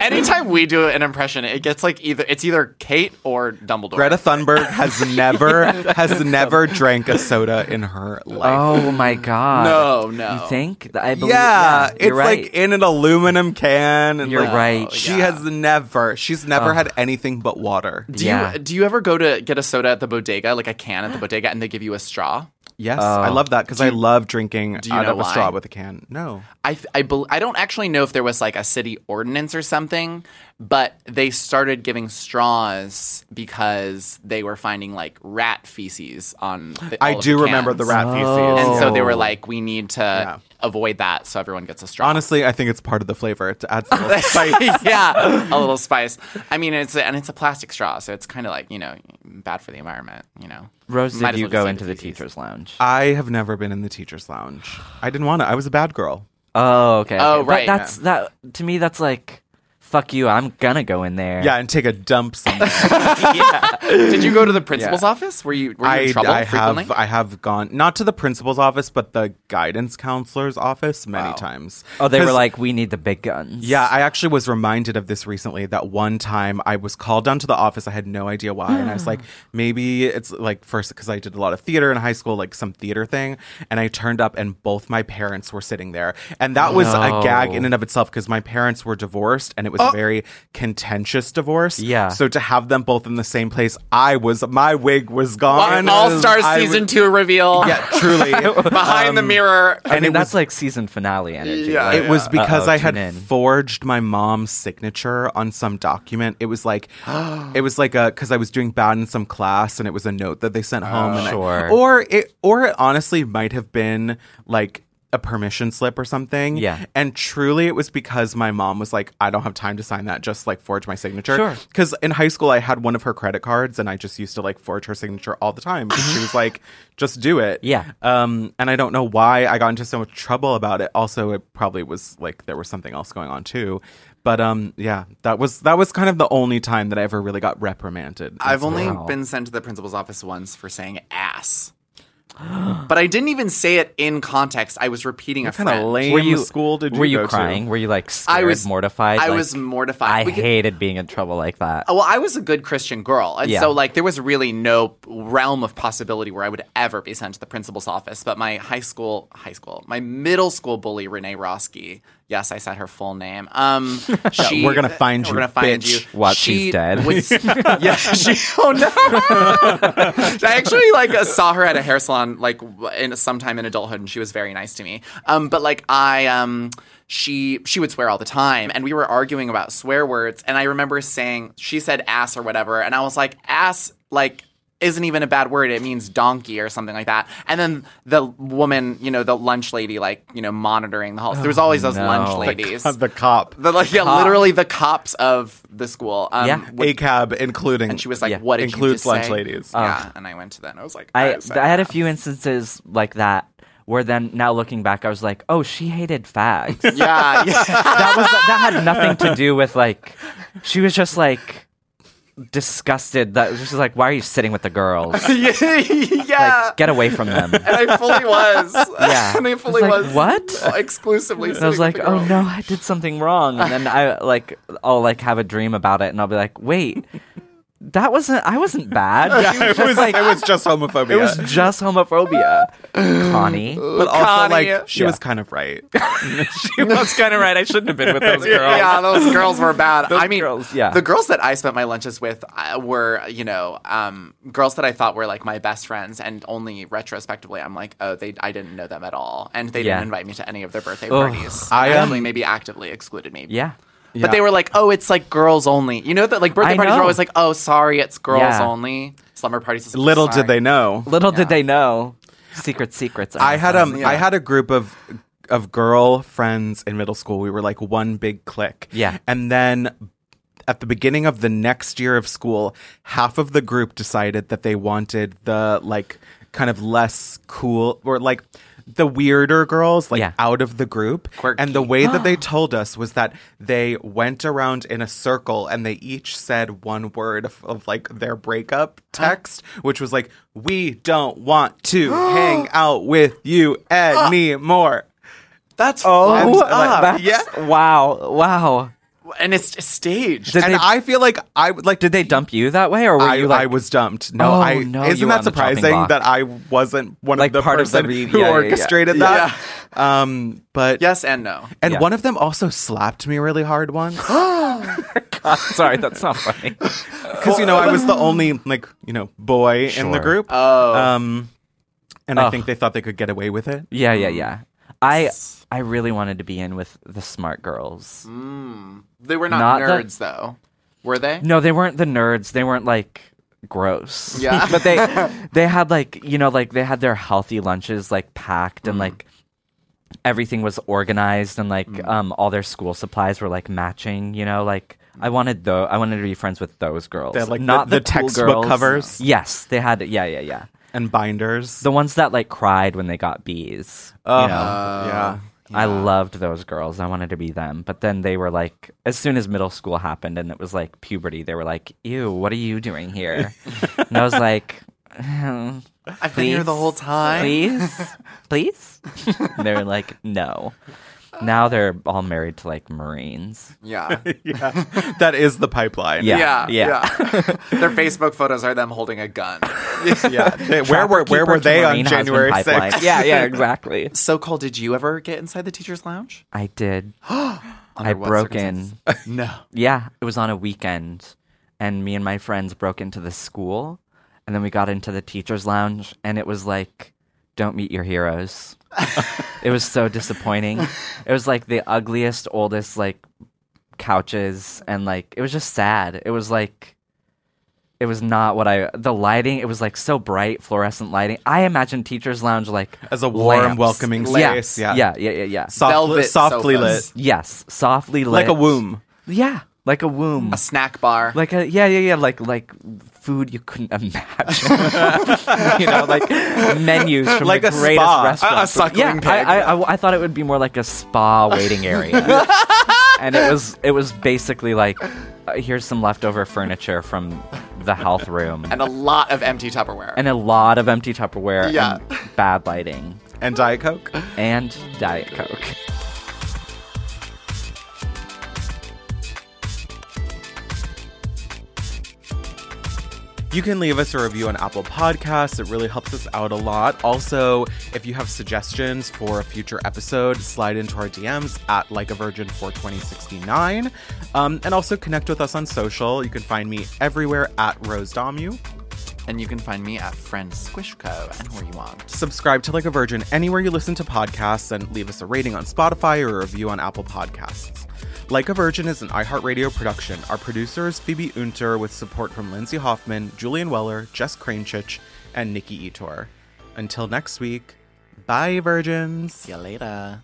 Anytime we do an impression, it gets like either it's either Kate or Dumbledore. Greta Thunberg has never has never drank a soda in her life. oh my god. No, no. You think? I believe, yeah, you're it's right. like in an aluminum can, and You're like, right. She Yeah. has never never. She's never had anything but water. Do Yeah. you do you ever go to get a soda at the bodega, like a can at the *gasps* bodega, and they give you a straw? Yes, oh. I love that because I love drinking do you out know of a why? straw with a can. No. I th- I, bel I don't actually know if there was like a city ordinance or something, but they started giving straws because they were finding like rat feces on. The, I all do the remember the rat feces. and so they were Oh. like, we need to Yeah. avoid that, so everyone gets a straw. Honestly, I think it's part of the flavor. It adds a little spice. *laughs* yeah, a little spice. I mean, it's a, and it's a plastic straw, so it's kind of like you know bad for the environment. You know, Rose, Might did as you well go into the feces. teacher's lounge? I have never been in the teacher's lounge. I didn't want to. I was a bad girl. Oh, okay. Oh, okay. But right. that's that to me. That's like, fuck you. I'm gonna go in there. Yeah, and take a dump *laughs* somewhere. did you go to the principal's office? Were you were you I, in trouble I frequently? have I have gone not to the principal's office, but the guidance counselor's office many times. Oh, they were 'Cause- like, we need the big guns. Yeah, I actually was reminded of this recently that one time I was called down to the office. I had no idea why. And I was *gasps* like, maybe it's like first because I did a lot of theater in high school, like some theater thing. And I turned up and both my parents were sitting there. And that was a gag in and of itself because my parents were divorced and it was a very contentious divorce. Yeah. So to have them both in the same place, I was, my wig was gone. All Stars season was- two reveal. Yeah, truly. *laughs* behind the Um, mirror. I mean, it that's was- like season finale energy. Yeah, like, It was because uh-oh, I had in. forged my mom's signature on some document. It was like, *gasps* it was like a because I was doing bad in some class, and it was a note that they sent home. and I- Sure. or it, or it honestly might have been like a permission slip or something. Yeah. And truly, it was because my mom was like, I don't have time to sign that. Just like forge my signature. Sure. Because in high school, I had one of her credit cards, and I just used to like forge her signature all the time. Because she was *laughs* like, just do it. Yeah. Um, and I don't know why I got into so much trouble about it. Also, it probably was like there was something else going on too. But um, yeah, that was that was kind of the only time that I ever really got reprimanded. I've only Wow. been sent to the principal's office once for saying ass. *gasps* but I didn't even say it in context. I was repeating a kind of friend. lame Were you school did you Were you go to? crying? Were you like scared, I was mortified? I Like, was mortified. I We could- hated being in trouble like that. Well, I was a good Christian girl, and Yeah. so like there was really no realm of possibility where I would ever be sent to the principal's office. But my high school, high school, my middle school bully Renee Roski. Yes, I said her full name. Um, *laughs* she, we're gonna find you. we're gonna find bitch. you. What, She she's dead? was- *laughs* yeah, she. Oh no! *laughs* I actually like uh, saw her at a hair salon like in sometime in adulthood, and she was very nice to me. Um, but like I um. She she would swear all the time, and we were arguing about swear words. And I remember saying she said ass or whatever, and I was like ass like isn't even a bad word. It means donkey or something like that. And then the woman, you know, the lunch lady, like you know, monitoring the halls. There was always those no. lunch The ladies. the cop, The, like yeah, literally the cops of the school. Um, Yeah. would- a cab, including. and she was like, Yeah. "What Includes lunch say?" ladies. Yeah, and I went to that, and I was like, I said I had a few instances like that where then now looking back, I was like, oh, she hated fags. *laughs* Yeah, yeah. *laughs* that was that had nothing to do with like she was just like disgusted that was just like why are you sitting with the girls *laughs* yeah. like get away from them and I fully was. *laughs* Yeah. and I fully I was was. like, "What?" *laughs* Exclusively. and I was like oh no I did something wrong and then I like I'll like have a dream about it and I'll be like wait that wasn't I wasn't bad *laughs* it was it was just homophobia. it was just homophobia Connie but also Connie. like she Yeah. was kind of right. *laughs* she was kind of right I shouldn't have been with those *laughs* girls Yeah, those girls were bad. Those I mean, girls, yeah. the girls that I spent my lunches with uh, were, you know, um, girls that I thought were like my best friends, and only retrospectively, I'm like, oh, they, I didn't know them at all, and they Yeah. didn't invite me to any of their birthday Ugh. parties. I, I um, actually maybe actively excluded me. yeah But they were like, oh, it's like girls only. You know that like birthday I parties know. are always like, oh, sorry, it's girls Yeah. only. Slumber parties. Is Little sorry. did they know. little did they know secret secrets I had um Yeah. I had a group of of girl friends in middle school. We were like one big clique. Yeah. And then at the beginning of the next year of school, half of the group decided that they wanted the like kind of less cool or like the weirder girls like Yeah. out of the group. Quirky. And the way that they *gasps* told us was that they went around in a circle and they each said one word of, of like their breakup text, which was like, "We don't want to *gasps* hang out with you *gasps* anymore." That's Oh, fucked uh, up. that's- yeah wow wow and it's staged. Did and they- I feel like I would like. Did they dump you that way, or were I, you like I was dumped. No, Oh, I no, isn't that on the chopping surprising that I wasn't one Like of the part of the person re- who yeah, yeah, yeah. orchestrated Yeah. that. *laughs* Um, but yes and no. and Yeah. one of them also slapped me really hard once *gasps* Sorry, that's not funny. *laughs* because you know I was the only like you know boy in the group. Oh. Um, and I think they thought they could get away with it. Yeah, yeah, yeah. I I really wanted to be in with the smart girls. Mm. they were not, not the- nerds though. Were they? No, they weren't the nerds. They weren't like gross. Yeah. *laughs* but they *laughs* they had like you know like they had their healthy lunches like packed and mm. like everything was organized and like mm. um all their school supplies were like matching. You know, like I wanted though I wanted to be friends with those girls. They had, like, not the- the, the cool textbook girls. covers? Yes, they had. Yeah, yeah, yeah. And binders. The ones that like cried when they got bees. Uh, you know? yeah. I loved those girls. I wanted to be them. But then they were like, as soon as middle school happened and it was like puberty, they were like, ew, what are you doing here? *laughs* and I was like, "Hmm, I've been here the whole time. Please? *laughs* Please? And they were like, no. Now they're all married to like Marines. Yeah. *laughs* yeah, that is the pipeline. Yeah. Yeah. yeah. *laughs* Their Facebook photos are them holding a gun. *laughs* yeah. They- where were where were they on January sixth? Yeah, yeah, exactly. So Cole, did you ever get inside the teachers' lounge? I did. *gasps* I broke in. no. Yeah, it was on a weekend, and me and my friends broke into the school, and then we got into the teachers' lounge, and it was like, "Don't meet your heroes." it was so disappointing. It was like the ugliest, oldest like couches, and like it was just sad. It was like. It was not what I. The lighting. It was like so bright, fluorescent lighting. I imagine teachers' lounge like As a warm, lamps. welcoming Yeah, space. Yeah. yeah, yeah, yeah, yeah. Soft, Velvet softly sofas. lit. Yes, softly lit, Like a womb. Yeah, like a womb. A snack bar. like a yeah yeah yeah like like food you couldn't *laughs* imagine *laughs* you know like menus from Like the a greatest spa. restaurants A- a suckling yeah pig. I, I, I, thought it would be more like a spa waiting area *laughs* and it was it was basically like uh, here's some leftover furniture from the health room and a lot of empty Tupperware. and a lot of empty Tupperware Yeah. and bad lighting And Diet Coke. and Diet Coke. You can leave us a review on Apple Podcasts. It really helps us out a lot. Also, if you have suggestions for a future episode, slide into our DMs at like a virgin for 2069. Um, and also connect with us on social. You can find me everywhere at Rose Dommu. and you can find me at Friend Squishco and where you want. Subscribe to Like a Virgin anywhere you listen to podcasts and leave us a rating on Spotify or a review on Apple Podcasts. Like a Virgin is an iHeartRadio production. Our producer is Phoebe Unter with support from Lindsay Hoffman, Julian Weller, Jess Kranchich, and Nikki Ettore. Until next week, bye, virgins. See you later.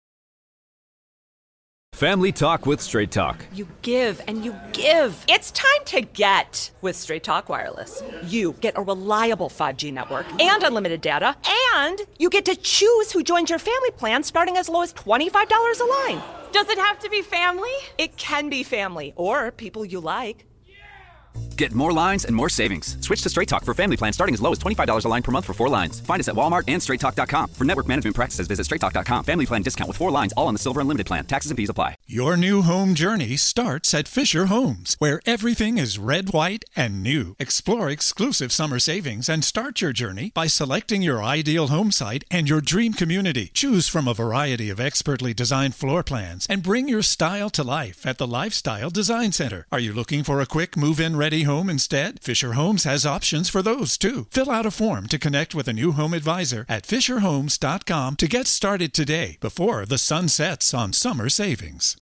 Family Talk with Straight Talk. You give and you give. It's time to get with Straight Talk Wireless. You get a reliable 5G network and unlimited data, and you get to choose who joins your family plan starting as low as $25 a line. Does it have to be family? It can be family or people you like. Get more lines and more savings. Switch to Straight Talk for family plan starting as low as $25 a line per month for four lines. Find us at Walmart and straighttalk.com. For network management practices, visit straighttalk.com. Family plan discount with four lines all on the Silver Unlimited plan. Taxes and fees apply. Your new home journey starts at Fisher Homes, where everything is red, white, and new. Explore exclusive summer savings and start your journey by selecting your ideal home site and your dream community. Choose from a variety of expertly designed floor plans and bring your style to life at the Lifestyle Design Center. Are you looking for a quick move in ready home? instead? Fisher Homes has options for those too. Fill out a form to connect with a new home advisor at FisherHomes.com to get started today before the sun sets on summer savings.